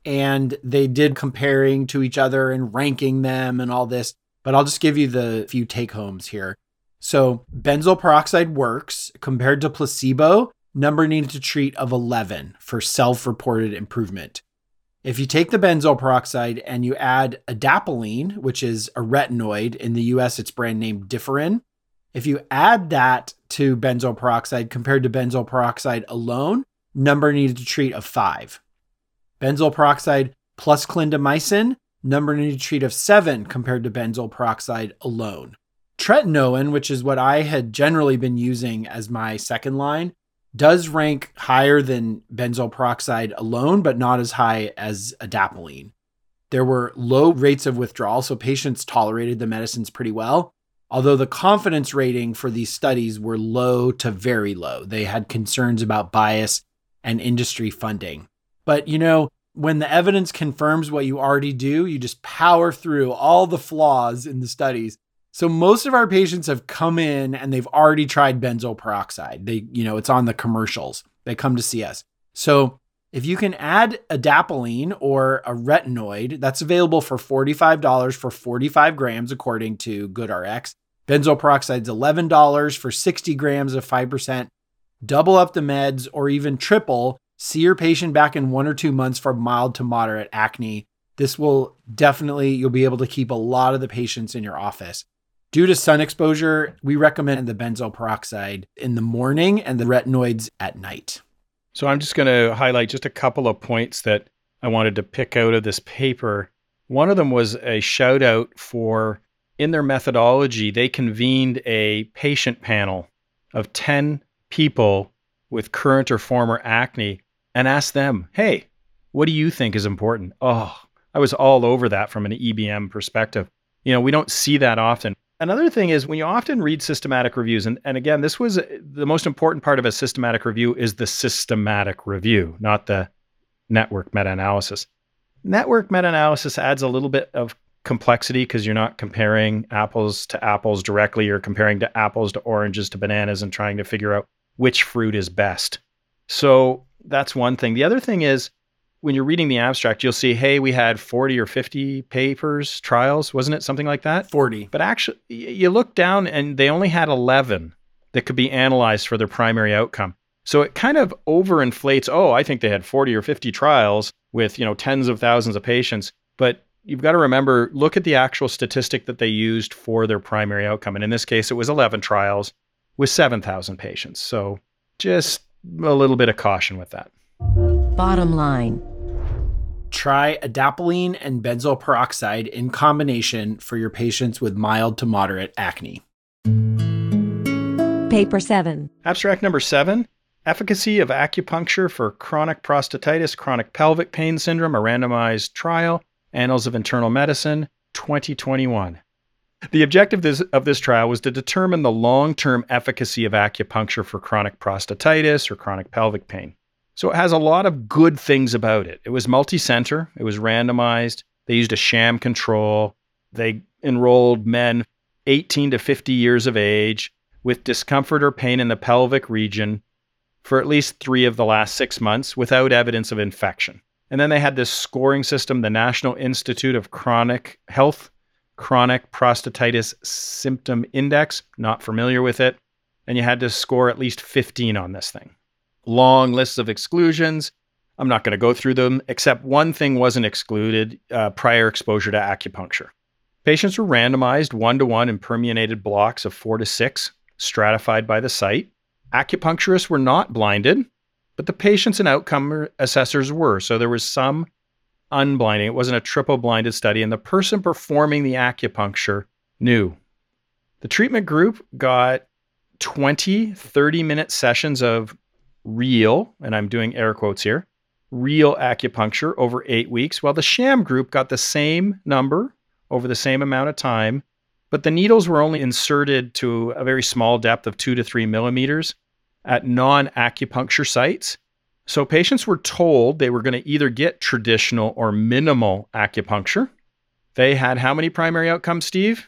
and they did comparing to each other and ranking them and all this. But I'll just give you the few take homes here. So benzoyl peroxide works compared to placebo, number needed to treat of 11 for self reported improvement. If you take the benzoyl peroxide and you add adapalene, which is a retinoid, in the US it's brand name Differin, if you add that to benzoyl peroxide compared to benzoyl peroxide alone, number needed to treat of five. Benzoyl peroxide plus clindamycin, number needed to treat of seven compared to benzoyl peroxide alone. Tretinoin, which is what I had generally been using as my second line, does rank higher than benzoyl peroxide alone, but not as high as adapalene. There were low rates of withdrawal, so patients tolerated the medicines pretty well. Although the confidence rating for these studies were low to very low, they had concerns about bias and industry funding. But you know, when the evidence confirms what you already do, you just power through all the flaws in the studies so most of our patients have come in and they've already tried benzoyl peroxide. They, you know, it's on the commercials. They come to see us. So if you can add adapalene or a retinoid, that's available for $45 for 45 grams, according to GoodRx. Benzoyl peroxide's $11 for 60 grams of 5%. Double up the meds or even triple. See your patient back in one or two months for mild to moderate acne. This will definitely, you'll be able to keep a lot of the patients in your office. Due to sun exposure, we recommend the benzoyl peroxide in the morning and the retinoids at night. So I'm just going to highlight just a couple of points that I wanted to pick out of this paper. One of them was a shout out for in their methodology, they convened a patient panel of 10 people with current or former acne and ask them, hey, what do you think is important? Oh, I was all over that from an EBM perspective. You know, we don't see that often. Another thing is when you often read systematic reviews, and, and again, this was uh, the most important part of a systematic review is the systematic review, not the network meta analysis. Network meta analysis adds a little bit of complexity because you're not comparing apples to apples directly. You're comparing to apples to oranges to bananas and trying to figure out which fruit is best. So that's one thing. The other thing is when you're reading the abstract, you'll see, hey, we had 40 or 50 papers, trials, wasn't it? Something like that? 40. But actually, you look down and they only had 11 that could be analyzed for their primary outcome. So it kind of overinflates, oh, I think they had 40 or 50 trials with, you know, tens of thousands of patients. But you've got to remember, look at the actual statistic that they used for their primary outcome. And in this case, it was 11 trials with 7,000 patients. So just a little bit of caution with that. Bottom line. Try adapalene and benzoyl peroxide in combination for your patients with mild to moderate acne. Paper 7. Abstract number seven efficacy of acupuncture for chronic prostatitis, chronic pelvic pain syndrome, a randomized trial, Annals of Internal Medicine, 2021. The objective this, of this trial was to determine the long term efficacy of acupuncture for chronic prostatitis or chronic pelvic pain. So it has a lot of good things about it. It was multi center, it was randomized, they used a sham control, they enrolled men 18 to 50 years of age with discomfort or pain in the pelvic region for at least three of the last six months without evidence of infection. And then they had this scoring system, the National Institute of Chronic Health Chronic Prostatitis Symptom Index. Not familiar with it. And you had to score at least 15 on this thing. Long lists of exclusions. I'm not going to go through them, except one thing wasn't excluded uh, prior exposure to acupuncture. Patients were randomized one to one in permuted blocks of four to six, stratified by the site. Acupuncturists were not blinded, but the patients and outcome assessors were. So there was some unblinding. It wasn't a triple blinded study, and the person performing the acupuncture knew. The treatment group got 20 30 minute sessions of real, and I'm doing air quotes here, real acupuncture over eight weeks, while the sham group got the same number over the same amount of time, but the needles were only inserted to a very small depth of two to three millimeters at non acupuncture sites. So patients were told they were going to either get traditional or minimal acupuncture. They had how many primary outcomes, Steve?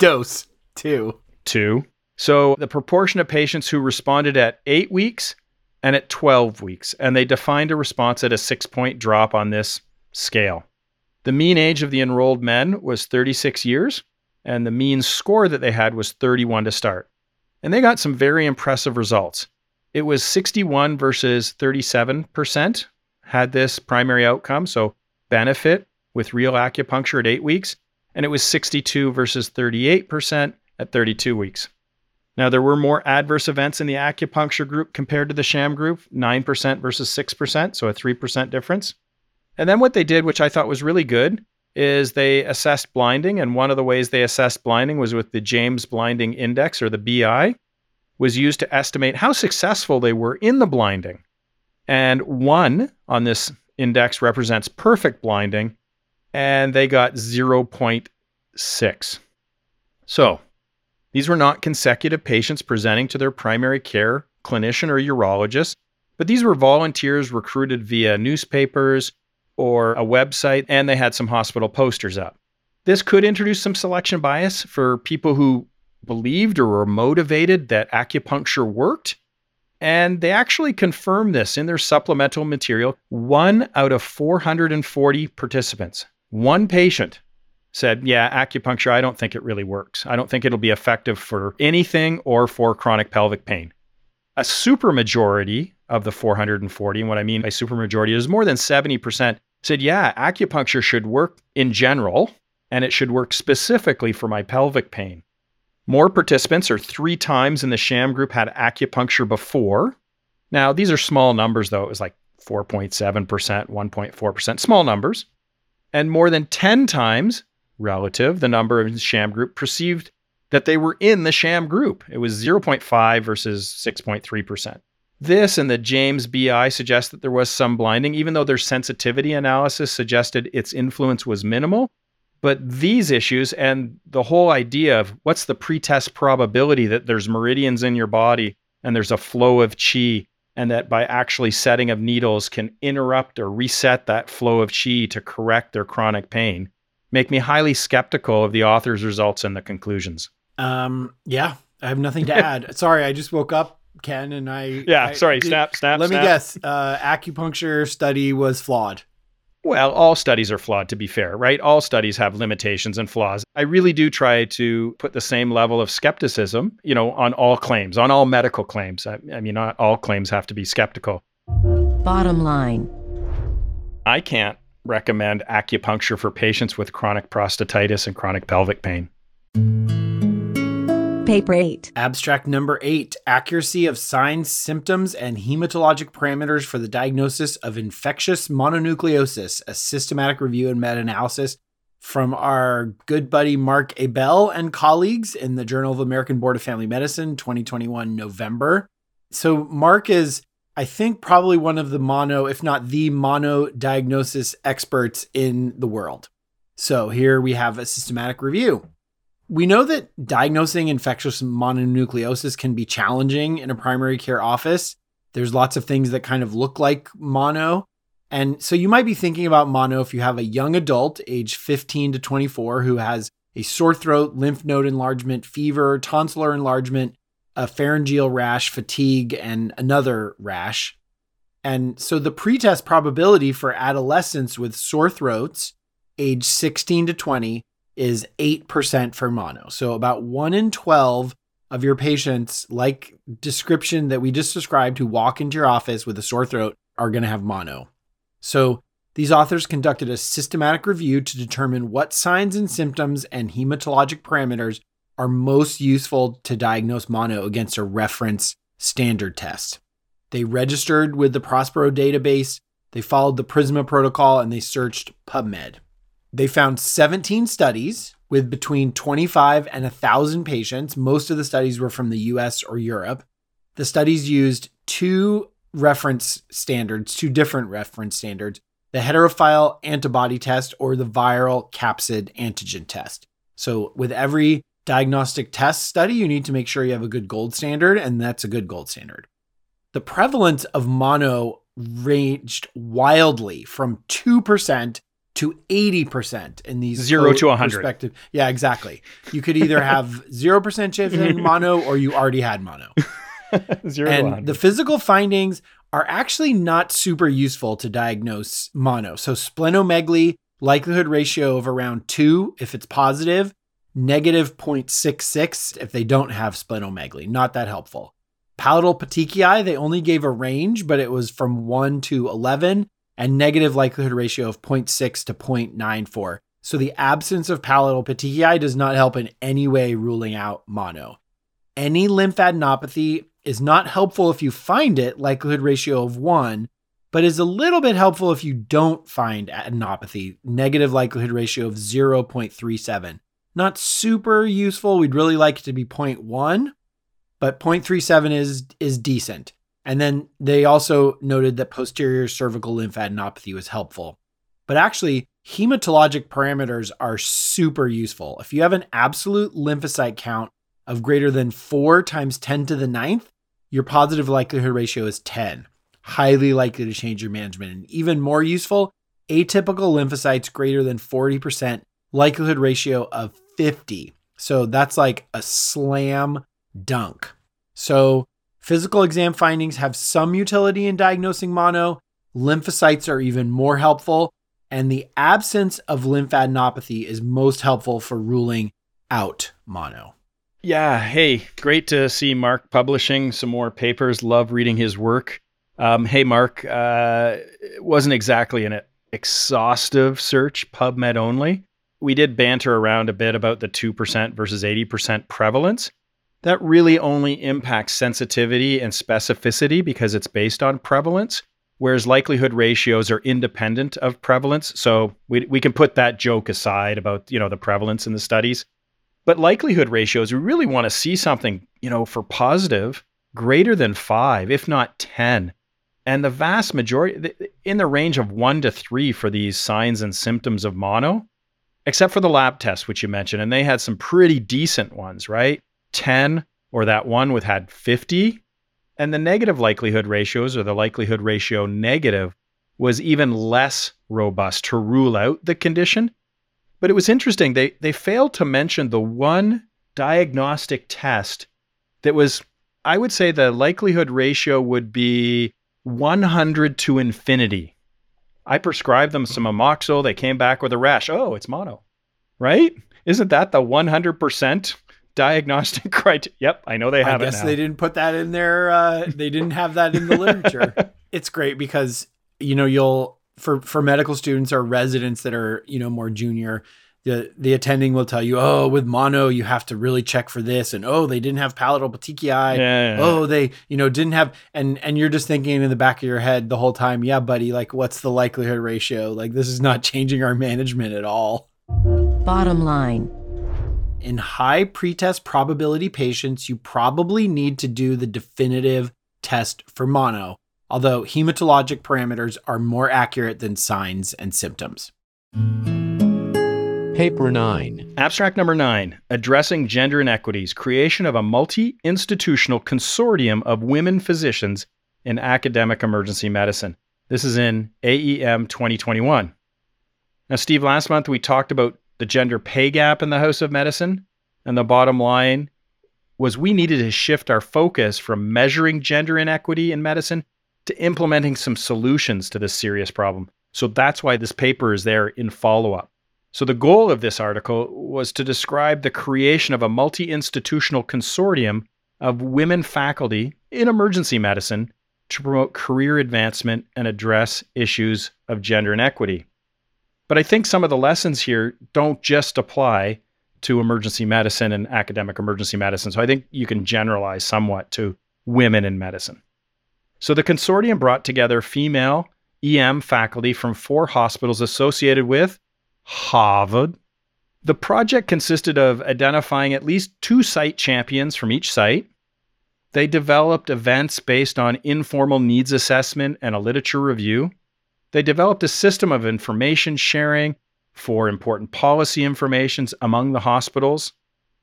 Dose two. Two. So the proportion of patients who responded at eight weeks and at 12 weeks, and they defined a response at a six point drop on this scale. The mean age of the enrolled men was 36 years, and the mean score that they had was 31 to start. And they got some very impressive results. It was 61 versus 37% had this primary outcome, so benefit with real acupuncture at eight weeks, and it was 62 versus 38% at 32 weeks. Now, there were more adverse events in the acupuncture group compared to the sham group 9% versus 6%, so a 3% difference. And then what they did, which I thought was really good, is they assessed blinding. And one of the ways they assessed blinding was with the James Blinding Index, or the BI, was used to estimate how successful they were in the blinding. And one on this index represents perfect blinding, and they got 0.6. So, these were not consecutive patients presenting to their primary care clinician or urologist, but these were volunteers recruited via newspapers or a website, and they had some hospital posters up. This could introduce some selection bias for people who believed or were motivated that acupuncture worked. And they actually confirmed this in their supplemental material. One out of 440 participants, one patient said, Yeah, acupuncture, I don't think it really works. I don't think it'll be effective for anything or for chronic pelvic pain. A supermajority of the 440, and what I mean by supermajority is more than 70% said, Yeah, acupuncture should work in general, and it should work specifically for my pelvic pain. More participants, or three times in the sham group, had acupuncture before. Now, these are small numbers, though. It was like 4.7%, 1.4%, small numbers. And more than 10 times relative, the number of the sham group perceived that they were in the sham group. It was 0.5 versus 6.3%. This and the James BI suggest that there was some blinding, even though their sensitivity analysis suggested its influence was minimal. But these issues and the whole idea of what's the pretest probability that there's meridians in your body and there's a flow of chi, and that by actually setting of needles can interrupt or reset that flow of chi to correct their chronic pain, make me highly skeptical of the author's results and the conclusions. Um, yeah, I have nothing to <laughs> add. Sorry, I just woke up, Ken, and I. Yeah, I, sorry, snap, snap. Let snap. me guess. Uh, acupuncture study was flawed. Well, all studies are flawed, to be fair, right? All studies have limitations and flaws. I really do try to put the same level of skepticism, you know, on all claims, on all medical claims. I, I mean, not all claims have to be skeptical. Bottom line. I can't recommend acupuncture for patients with chronic prostatitis and chronic pelvic pain. Paper 8. Abstract number eight accuracy of signs, symptoms, and hematologic parameters for the diagnosis of infectious mononucleosis, a systematic review and meta analysis from our good buddy Mark Ebell and colleagues in the Journal of American Board of Family Medicine, 2021 November. So, Mark is, I think, probably one of the mono, if not the mono diagnosis experts in the world. So, here we have a systematic review. We know that diagnosing infectious mononucleosis can be challenging in a primary care office. There's lots of things that kind of look like mono. And so you might be thinking about mono if you have a young adult, age 15 to 24, who has a sore throat, lymph node enlargement, fever, tonsillar enlargement, a pharyngeal rash, fatigue, and another rash. And so the pretest probability for adolescents with sore throats, age 16 to 20, is 8% for mono. So about 1 in 12 of your patients, like description that we just described, who walk into your office with a sore throat are going to have mono. So these authors conducted a systematic review to determine what signs and symptoms and hematologic parameters are most useful to diagnose mono against a reference standard test. They registered with the Prospero database, they followed the PRISMA protocol, and they searched PubMed. They found 17 studies with between 25 and 1,000 patients. Most of the studies were from the US or Europe. The studies used two reference standards, two different reference standards the heterophile antibody test or the viral capsid antigen test. So, with every diagnostic test study, you need to make sure you have a good gold standard, and that's a good gold standard. The prevalence of mono ranged wildly from 2% to 80% in these Zero to 100. perspective. Yeah, exactly. You could either have <laughs> 0% chance of mono or you already had mono. <laughs> Zero and 100. the physical findings are actually not super useful to diagnose mono. So splenomegaly, likelihood ratio of around 2 if it's positive, negative 0.66 if they don't have splenomegaly. Not that helpful. Palatal petechiae, they only gave a range, but it was from 1 to 11 and negative likelihood ratio of 0.6 to 0.94. So the absence of palatal petechiae does not help in any way ruling out mono. Any lymphadenopathy is not helpful if you find it, likelihood ratio of 1, but is a little bit helpful if you don't find adenopathy, negative likelihood ratio of 0.37. Not super useful. We'd really like it to be 0.1, but 0.37 is is decent. And then they also noted that posterior cervical lymphadenopathy was helpful. But actually, hematologic parameters are super useful. If you have an absolute lymphocyte count of greater than 4 times 10 to the ninth, your positive likelihood ratio is 10. Highly likely to change your management. And even more useful, atypical lymphocytes greater than 40%, likelihood ratio of 50. So that's like a slam dunk. So physical exam findings have some utility in diagnosing mono. Lymphocytes are even more helpful. And the absence of lymphadenopathy is most helpful for ruling out mono. Yeah. Hey, great to see Mark publishing some more papers. Love reading his work. Um, hey, Mark, uh, it wasn't exactly an exhaustive search, PubMed only. We did banter around a bit about the 2% versus 80% prevalence. That really only impacts sensitivity and specificity because it's based on prevalence, whereas likelihood ratios are independent of prevalence. So we, we can put that joke aside about, you know, the prevalence in the studies. But likelihood ratios, we really want to see something, you know, for positive greater than five, if not 10. And the vast majority, in the range of one to three for these signs and symptoms of mono, except for the lab test, which you mentioned. And they had some pretty decent ones, right? 10, or that one with had 50. And the negative likelihood ratios, or the likelihood ratio negative, was even less robust to rule out the condition. But it was interesting. They they failed to mention the one diagnostic test that was, I would say, the likelihood ratio would be 100 to infinity. I prescribed them some amoxil. They came back with a rash. Oh, it's mono, right? Isn't that the 100% diagnostic <laughs> criteria? Yep, I know they have I it guess they didn't put that in their. Uh, they didn't have that in the literature. <laughs> it's great because you know you'll for for medical students or residents that are you know more junior, the the attending will tell you, oh, with mono you have to really check for this, and oh, they didn't have palatal petechiae. Yeah, yeah, yeah. Oh, they you know didn't have, and and you're just thinking in the back of your head the whole time, yeah, buddy, like what's the likelihood ratio? Like this is not <laughs> changing our management at all. Bottom line. In high pretest probability patients, you probably need to do the definitive test for mono, although hematologic parameters are more accurate than signs and symptoms. Paper 9. Abstract number 9 Addressing Gender Inequities Creation of a Multi Institutional Consortium of Women Physicians in Academic Emergency Medicine. This is in AEM 2021. Now, Steve, last month we talked about the gender pay gap in the House of Medicine, and the bottom line was we needed to shift our focus from measuring gender inequity in medicine to implementing some solutions to this serious problem. So that's why this paper is there in follow up. So, the goal of this article was to describe the creation of a multi institutional consortium of women faculty in emergency medicine to promote career advancement and address issues of gender inequity. But I think some of the lessons here don't just apply to emergency medicine and academic emergency medicine. So, I think you can generalize somewhat to women in medicine. So, the consortium brought together female EM faculty from four hospitals associated with Harvard. The project consisted of identifying at least two site champions from each site. They developed events based on informal needs assessment and a literature review. They developed a system of information sharing for important policy informations among the hospitals.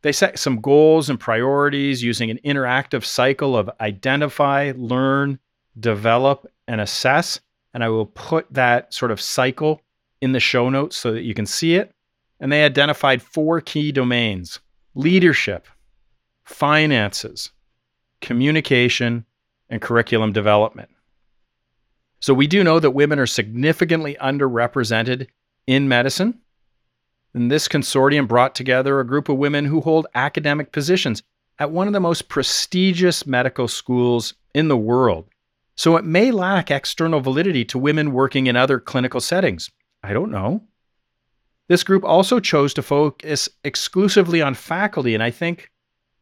They set some goals and priorities using an interactive cycle of identify, learn, develop, and assess. And I will put that sort of cycle in the show notes so that you can see it. And they identified four key domains leadership, finances, communication, and curriculum development. So we do know that women are significantly underrepresented in medicine. And this consortium brought together a group of women who hold academic positions at one of the most prestigious medical schools in the world. So it may lack external validity to women working in other clinical settings. I don't know. This group also chose to focus exclusively on faculty, and I think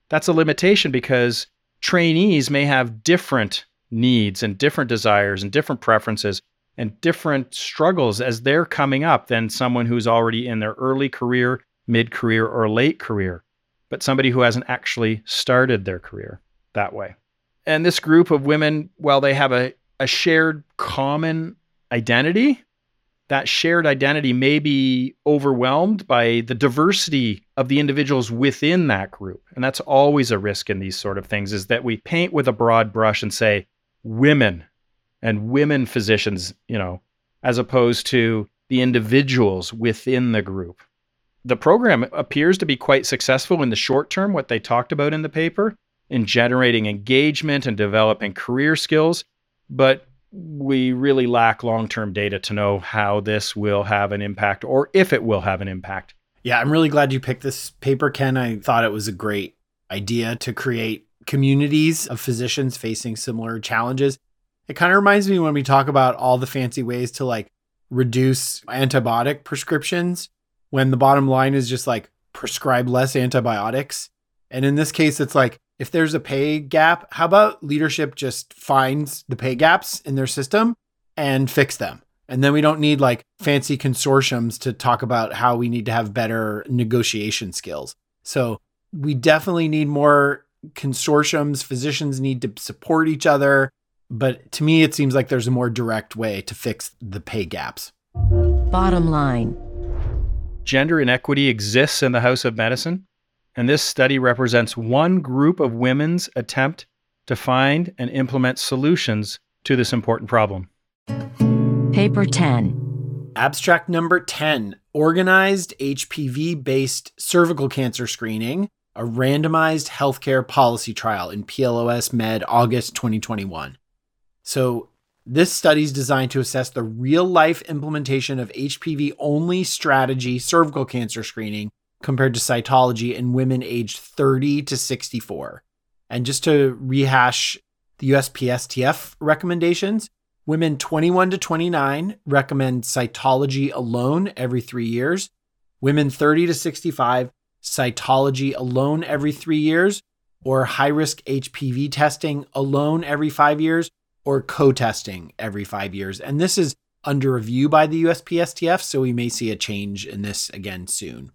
that's a limitation because trainees may have different needs and different desires and different preferences and different struggles as they're coming up than someone who's already in their early career, mid career, or late career, but somebody who hasn't actually started their career that way. And this group of women, while they have a, a shared common identity, that shared identity may be overwhelmed by the diversity of the individuals within that group. And that's always a risk in these sort of things is that we paint with a broad brush and say women and women physicians, you know, as opposed to the individuals within the group. The program appears to be quite successful in the short term, what they talked about in the paper, in generating engagement and developing career skills. But we really lack long term data to know how this will have an impact or if it will have an impact. Yeah, I'm really glad you picked this paper, Ken. I thought it was a great idea to create communities of physicians facing similar challenges. It kind of reminds me when we talk about all the fancy ways to like reduce antibiotic prescriptions, when the bottom line is just like prescribe less antibiotics. And in this case, it's like if there's a pay gap, how about leadership just finds the pay gaps in their system and fix them? And then we don't need like fancy consortiums to talk about how we need to have better negotiation skills. So we definitely need more consortiums. Physicians need to support each other. But to me, it seems like there's a more direct way to fix the pay gaps. Bottom line Gender inequity exists in the House of Medicine and this study represents one group of women's attempt to find and implement solutions to this important problem. Paper 10. Abstract number 10 Organized HPV based cervical cancer screening, a randomized healthcare policy trial in PLOS Med August 2021. So, this study is designed to assess the real life implementation of HPV only strategy cervical cancer screening compared to cytology in women aged 30 to 64. And just to rehash the USPSTF recommendations, women 21 to 29 recommend cytology alone every three years. women 30 to 65, cytology alone every three years, or high risk HPV testing alone every five years, or co testing every five years. And this is under review by the USPSTF, so we may see a change in this again soon.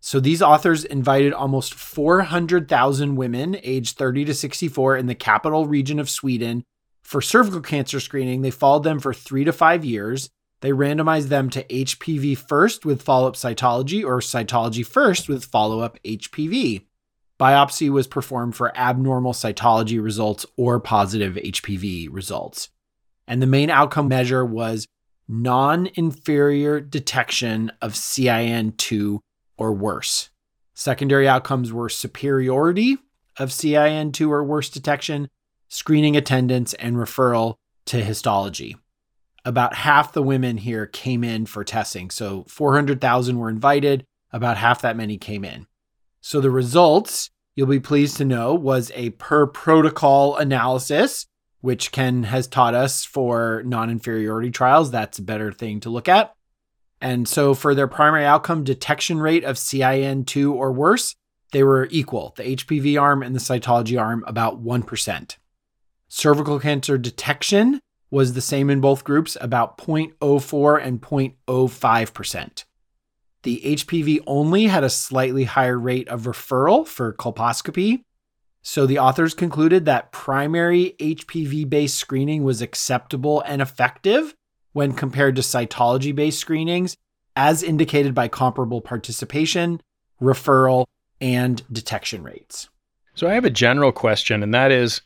So these authors invited almost 400,000 women aged 30 to 64 in the capital region of Sweden for cervical cancer screening. They followed them for three to five years. They randomized them to HPV first with follow up cytology or cytology first with follow up HPV. Biopsy was performed for abnormal cytology results or positive HPV results. And the main outcome measure was non inferior detection of CIN2 or worse. Secondary outcomes were superiority of CIN2 or worse detection, screening attendance, and referral to histology. About half the women here came in for testing. So 400,000 were invited, about half that many came in. So the results, you'll be pleased to know, was a per protocol analysis, which Ken has taught us for non inferiority trials. That's a better thing to look at. And so for their primary outcome detection rate of CIN2 or worse, they were equal. The HPV arm and the cytology arm about 1%. Cervical cancer detection was the same in both groups, about 0.04 and 0.05%. The HPV only had a slightly higher rate of referral for colposcopy. So the authors concluded that primary HPV based screening was acceptable and effective when compared to cytology based screenings, as indicated by comparable participation, referral, and detection rates. So I have a general question, and that is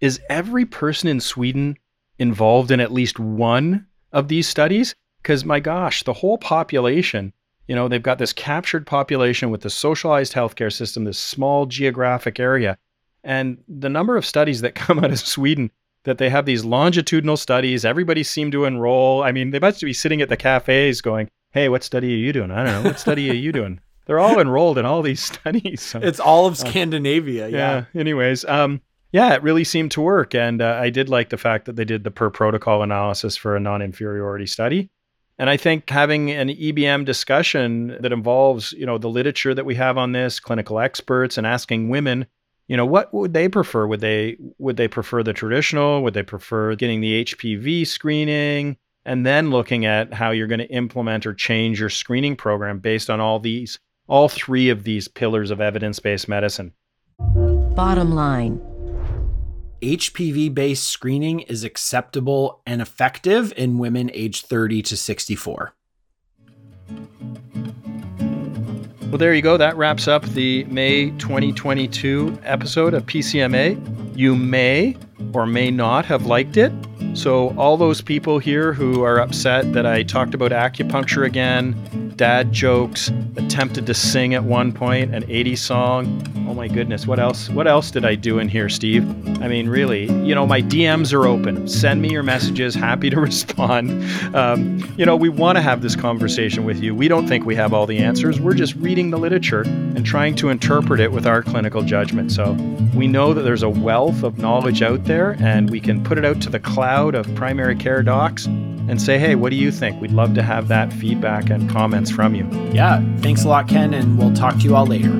Is every person in Sweden involved in at least one of these studies? Because my gosh, the whole population, you know, they've got this captured population with the socialized healthcare system, this small geographic area. And the number of studies that <laughs> come out of Sweden that they have these longitudinal studies. Everybody seemed to enroll. I mean, they must be sitting at the cafes going, "Hey, what study are you doing? I don't know. What study are you doing?" They're all <laughs> enrolled in all these <laughs> studies. So, it's all of Scandinavia. uh, yeah. yeah. Anyways, um, yeah, it really seemed to work, and uh, I did like the fact that they did the per protocol analysis for a non-inferiority study. And I think having an EBM discussion that involves, you know, the literature that we have on this, clinical experts, and asking women you know what would they prefer? Would they would they prefer the traditional? Would they prefer getting the hpv screening? And then looking at how you're going to implement or change your screening program based on all these all three of these pillars of evidence-based medicine. Bottom line HPV based screening is acceptable and effective in women aged 30 to 64. Well, there you go. That wraps up the May 2022 episode of PCMA. You may or may not have liked it. So, all those people here who are upset that I talked about acupuncture again, dad jokes, attempted to sing at one point an 80s song. Oh my goodness, what else? What else did I do in here, Steve? I mean, really, you know, my DMs are open. Send me your messages. Happy to <laughs> respond. Um, you know, we want to have this conversation with you. We don't think we have all the answers. We're just reading the literature and trying to interpret it with our clinical judgment. So we know that there's a wealth of knowledge out there, and we can put it out to the cloud of primary care docs and say, hey, what do you think? We'd love to have that feedback and comments from you. Yeah, thanks a lot, Ken, and we'll talk to you all later.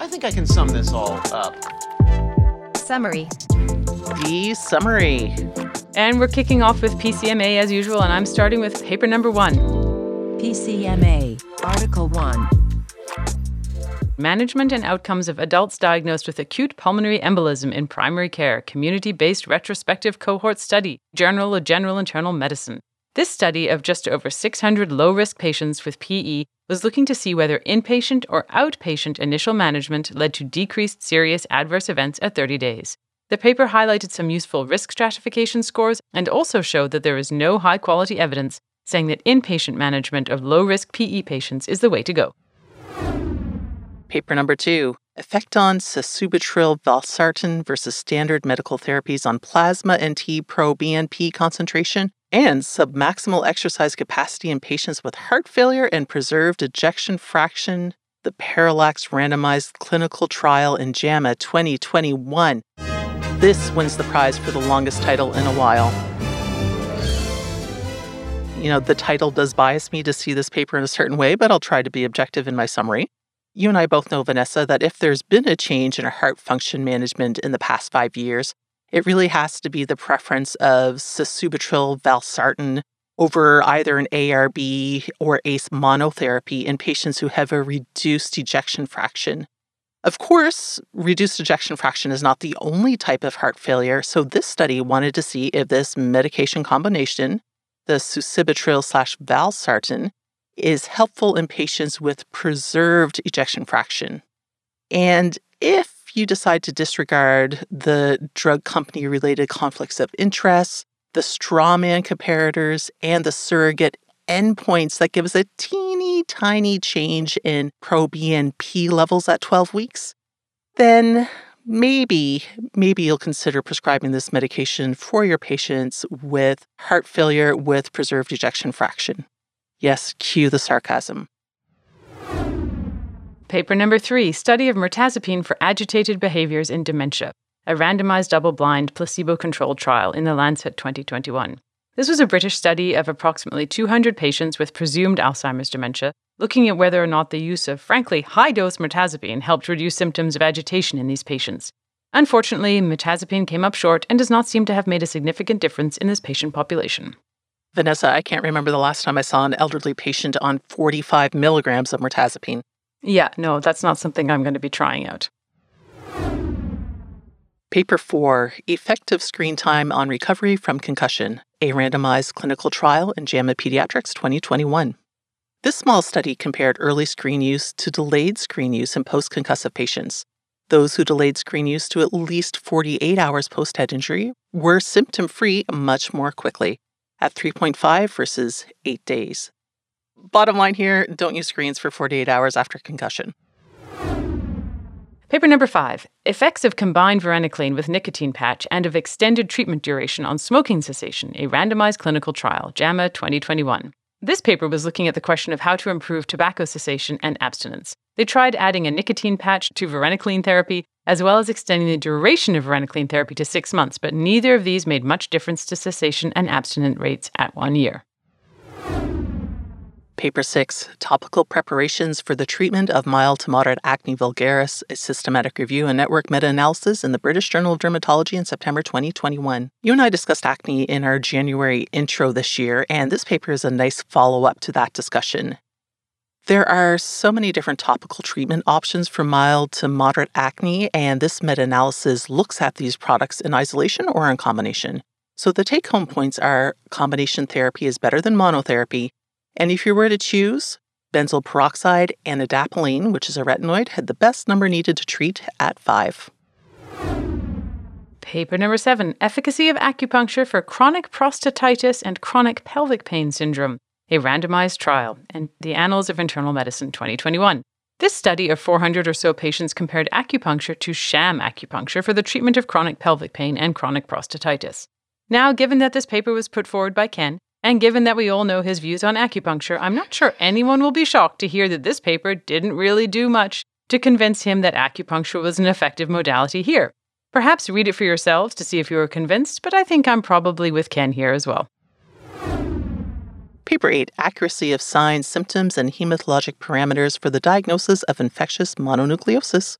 I think I can sum this all up. Summary. The summary. And we're kicking off with PCMA as usual, and I'm starting with paper number one. PCMA, Article 1. Management and outcomes of adults diagnosed with acute pulmonary embolism in primary care, community based retrospective cohort study, Journal of General Internal Medicine. This study of just over 600 low risk patients with PE was looking to see whether inpatient or outpatient initial management led to decreased serious adverse events at 30 days. The paper highlighted some useful risk stratification scores and also showed that there is no high quality evidence saying that inpatient management of low risk PE patients is the way to go. Paper number two Effect on sacubitril valsartan versus standard medical therapies on plasma NT pro BNP concentration and submaximal exercise capacity in patients with heart failure and preserved ejection fraction. The Parallax randomized clinical trial in JAMA 2021. This wins the prize for the longest title in a while. You know, the title does bias me to see this paper in a certain way, but I'll try to be objective in my summary. You and I both know, Vanessa, that if there's been a change in heart function management in the past five years, it really has to be the preference of sacubitril valsartan over either an ARB or ACE monotherapy in patients who have a reduced ejection fraction. Of course, reduced ejection fraction is not the only type of heart failure, so this study wanted to see if this medication combination, the sacubitril slash valsartan, is helpful in patients with preserved ejection fraction. And if you decide to disregard the drug company related conflicts of interest, the strawman comparators, and the surrogate endpoints that give us a teeny tiny change in pro proBNP levels at 12 weeks, then maybe, maybe you'll consider prescribing this medication for your patients with heart failure with preserved ejection fraction. Yes, cue the sarcasm. Paper number three Study of mirtazapine for agitated behaviors in dementia, a randomized double blind placebo controlled trial in the Lancet 2021. This was a British study of approximately 200 patients with presumed Alzheimer's dementia, looking at whether or not the use of, frankly, high dose mirtazapine helped reduce symptoms of agitation in these patients. Unfortunately, mirtazapine came up short and does not seem to have made a significant difference in this patient population. Vanessa, I can't remember the last time I saw an elderly patient on 45 milligrams of mirtazapine. Yeah, no, that's not something I'm going to be trying out. Paper 4 Effective Screen Time on Recovery from Concussion, a randomized clinical trial in JAMA Pediatrics 2021. This small study compared early screen use to delayed screen use in post concussive patients. Those who delayed screen use to at least 48 hours post head injury were symptom free much more quickly, at 3.5 versus 8 days. Bottom line here don't use screens for 48 hours after concussion. Paper number five Effects of combined varenicline with nicotine patch and of extended treatment duration on smoking cessation, a randomized clinical trial, JAMA 2021. This paper was looking at the question of how to improve tobacco cessation and abstinence. They tried adding a nicotine patch to varenicline therapy, as well as extending the duration of varenicline therapy to six months, but neither of these made much difference to cessation and abstinence rates at one year. Paper 6 Topical Preparations for the Treatment of Mild to Moderate Acne Vulgaris, a systematic review and network meta analysis in the British Journal of Dermatology in September 2021. You and I discussed acne in our January intro this year, and this paper is a nice follow up to that discussion. There are so many different topical treatment options for mild to moderate acne, and this meta analysis looks at these products in isolation or in combination. So the take home points are combination therapy is better than monotherapy, and if you were to choose, benzoyl peroxide and adapalene, which is a retinoid, had the best number needed to treat at 5. Paper number 7 Efficacy of acupuncture for chronic prostatitis and chronic pelvic pain syndrome, a randomized trial, in the Annals of Internal Medicine 2021. This study of 400 or so patients compared acupuncture to sham acupuncture for the treatment of chronic pelvic pain and chronic prostatitis. Now, given that this paper was put forward by Ken, and given that we all know his views on acupuncture, I'm not sure anyone will be shocked to hear that this paper didn't really do much to convince him that acupuncture was an effective modality here. Perhaps read it for yourselves to see if you are convinced, but I think I'm probably with Ken here as well. Paper 8 Accuracy of Signs, Symptoms, and Hematologic Parameters for the Diagnosis of Infectious Mononucleosis.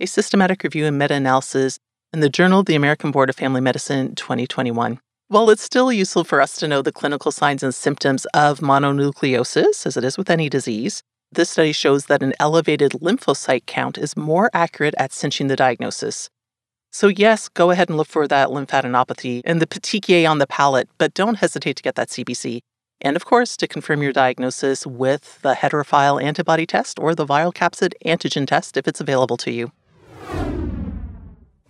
A systematic review and meta analysis in the Journal of the American Board of Family Medicine 2021. While it's still useful for us to know the clinical signs and symptoms of mononucleosis, as it is with any disease, this study shows that an elevated lymphocyte count is more accurate at cinching the diagnosis. So, yes, go ahead and look for that lymphadenopathy and the petechiae on the palate, but don't hesitate to get that CBC. And of course, to confirm your diagnosis with the heterophile antibody test or the viral capsid antigen test if it's available to you.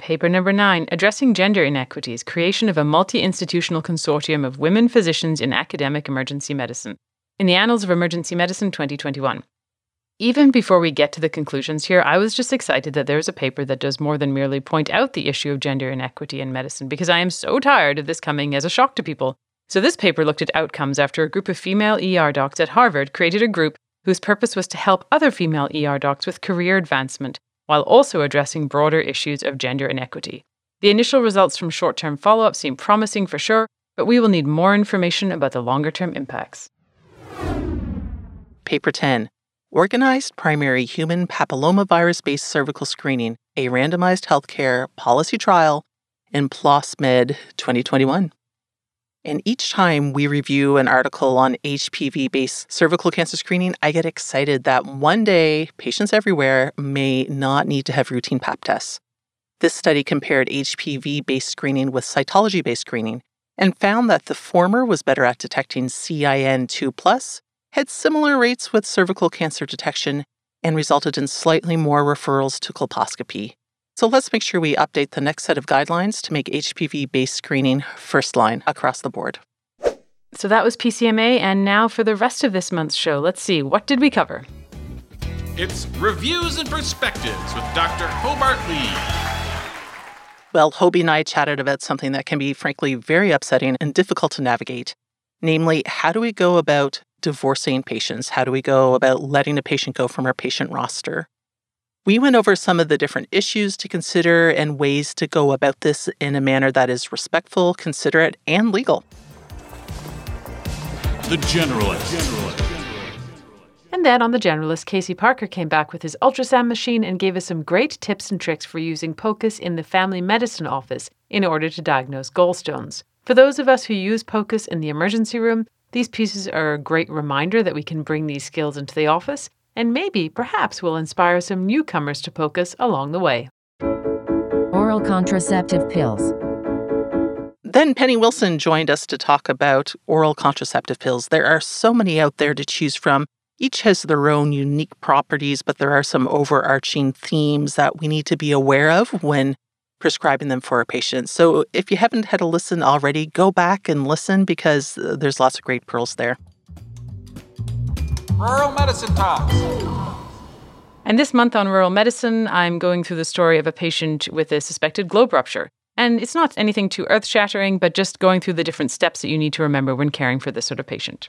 Paper number nine Addressing Gender Inequities Creation of a Multi Institutional Consortium of Women Physicians in Academic Emergency Medicine. In the Annals of Emergency Medicine 2021. Even before we get to the conclusions here, I was just excited that there's a paper that does more than merely point out the issue of gender inequity in medicine because I am so tired of this coming as a shock to people. So, this paper looked at outcomes after a group of female ER docs at Harvard created a group whose purpose was to help other female ER docs with career advancement while also addressing broader issues of gender inequity. The initial results from short term follow up seem promising for sure, but we will need more information about the longer term impacts. Paper 10 Organized Primary Human Papillomavirus Based Cervical Screening, a Randomized Healthcare Policy Trial in PLOS Med 2021. And each time we review an article on HPV based cervical cancer screening, I get excited that one day patients everywhere may not need to have routine pap tests. This study compared HPV based screening with cytology based screening and found that the former was better at detecting CIN2, had similar rates with cervical cancer detection, and resulted in slightly more referrals to colposcopy. So let's make sure we update the next set of guidelines to make HPV based screening first line across the board. So that was PCMA, and now for the rest of this month's show, let's see, what did we cover? It's Reviews and Perspectives with Dr. Hobart Lee. Well, Hobie and I chatted about something that can be, frankly, very upsetting and difficult to navigate. Namely, how do we go about divorcing patients? How do we go about letting a patient go from our patient roster? We went over some of the different issues to consider and ways to go about this in a manner that is respectful, considerate, and legal. The Generalist. Generalist. And then on The Generalist, Casey Parker came back with his ultrasound machine and gave us some great tips and tricks for using POCUS in the family medicine office in order to diagnose gallstones. For those of us who use POCUS in the emergency room, these pieces are a great reminder that we can bring these skills into the office, and maybe, perhaps, will inspire some newcomers to POCUS along the way. Oral contraceptive pills. Then Penny Wilson joined us to talk about oral contraceptive pills. There are so many out there to choose from, each has their own unique properties, but there are some overarching themes that we need to be aware of when prescribing them for our patients. So if you haven't had a listen already, go back and listen because uh, there's lots of great pearls there. Rural Medicine Talks. And this month on Rural Medicine, I'm going through the story of a patient with a suspected globe rupture. And it's not anything too earth shattering, but just going through the different steps that you need to remember when caring for this sort of patient.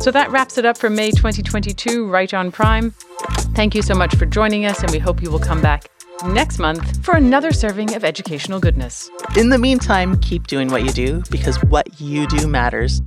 So that wraps it up for May 2022, right on Prime. Thank you so much for joining us, and we hope you will come back next month for another serving of educational goodness. In the meantime, keep doing what you do because what you do matters.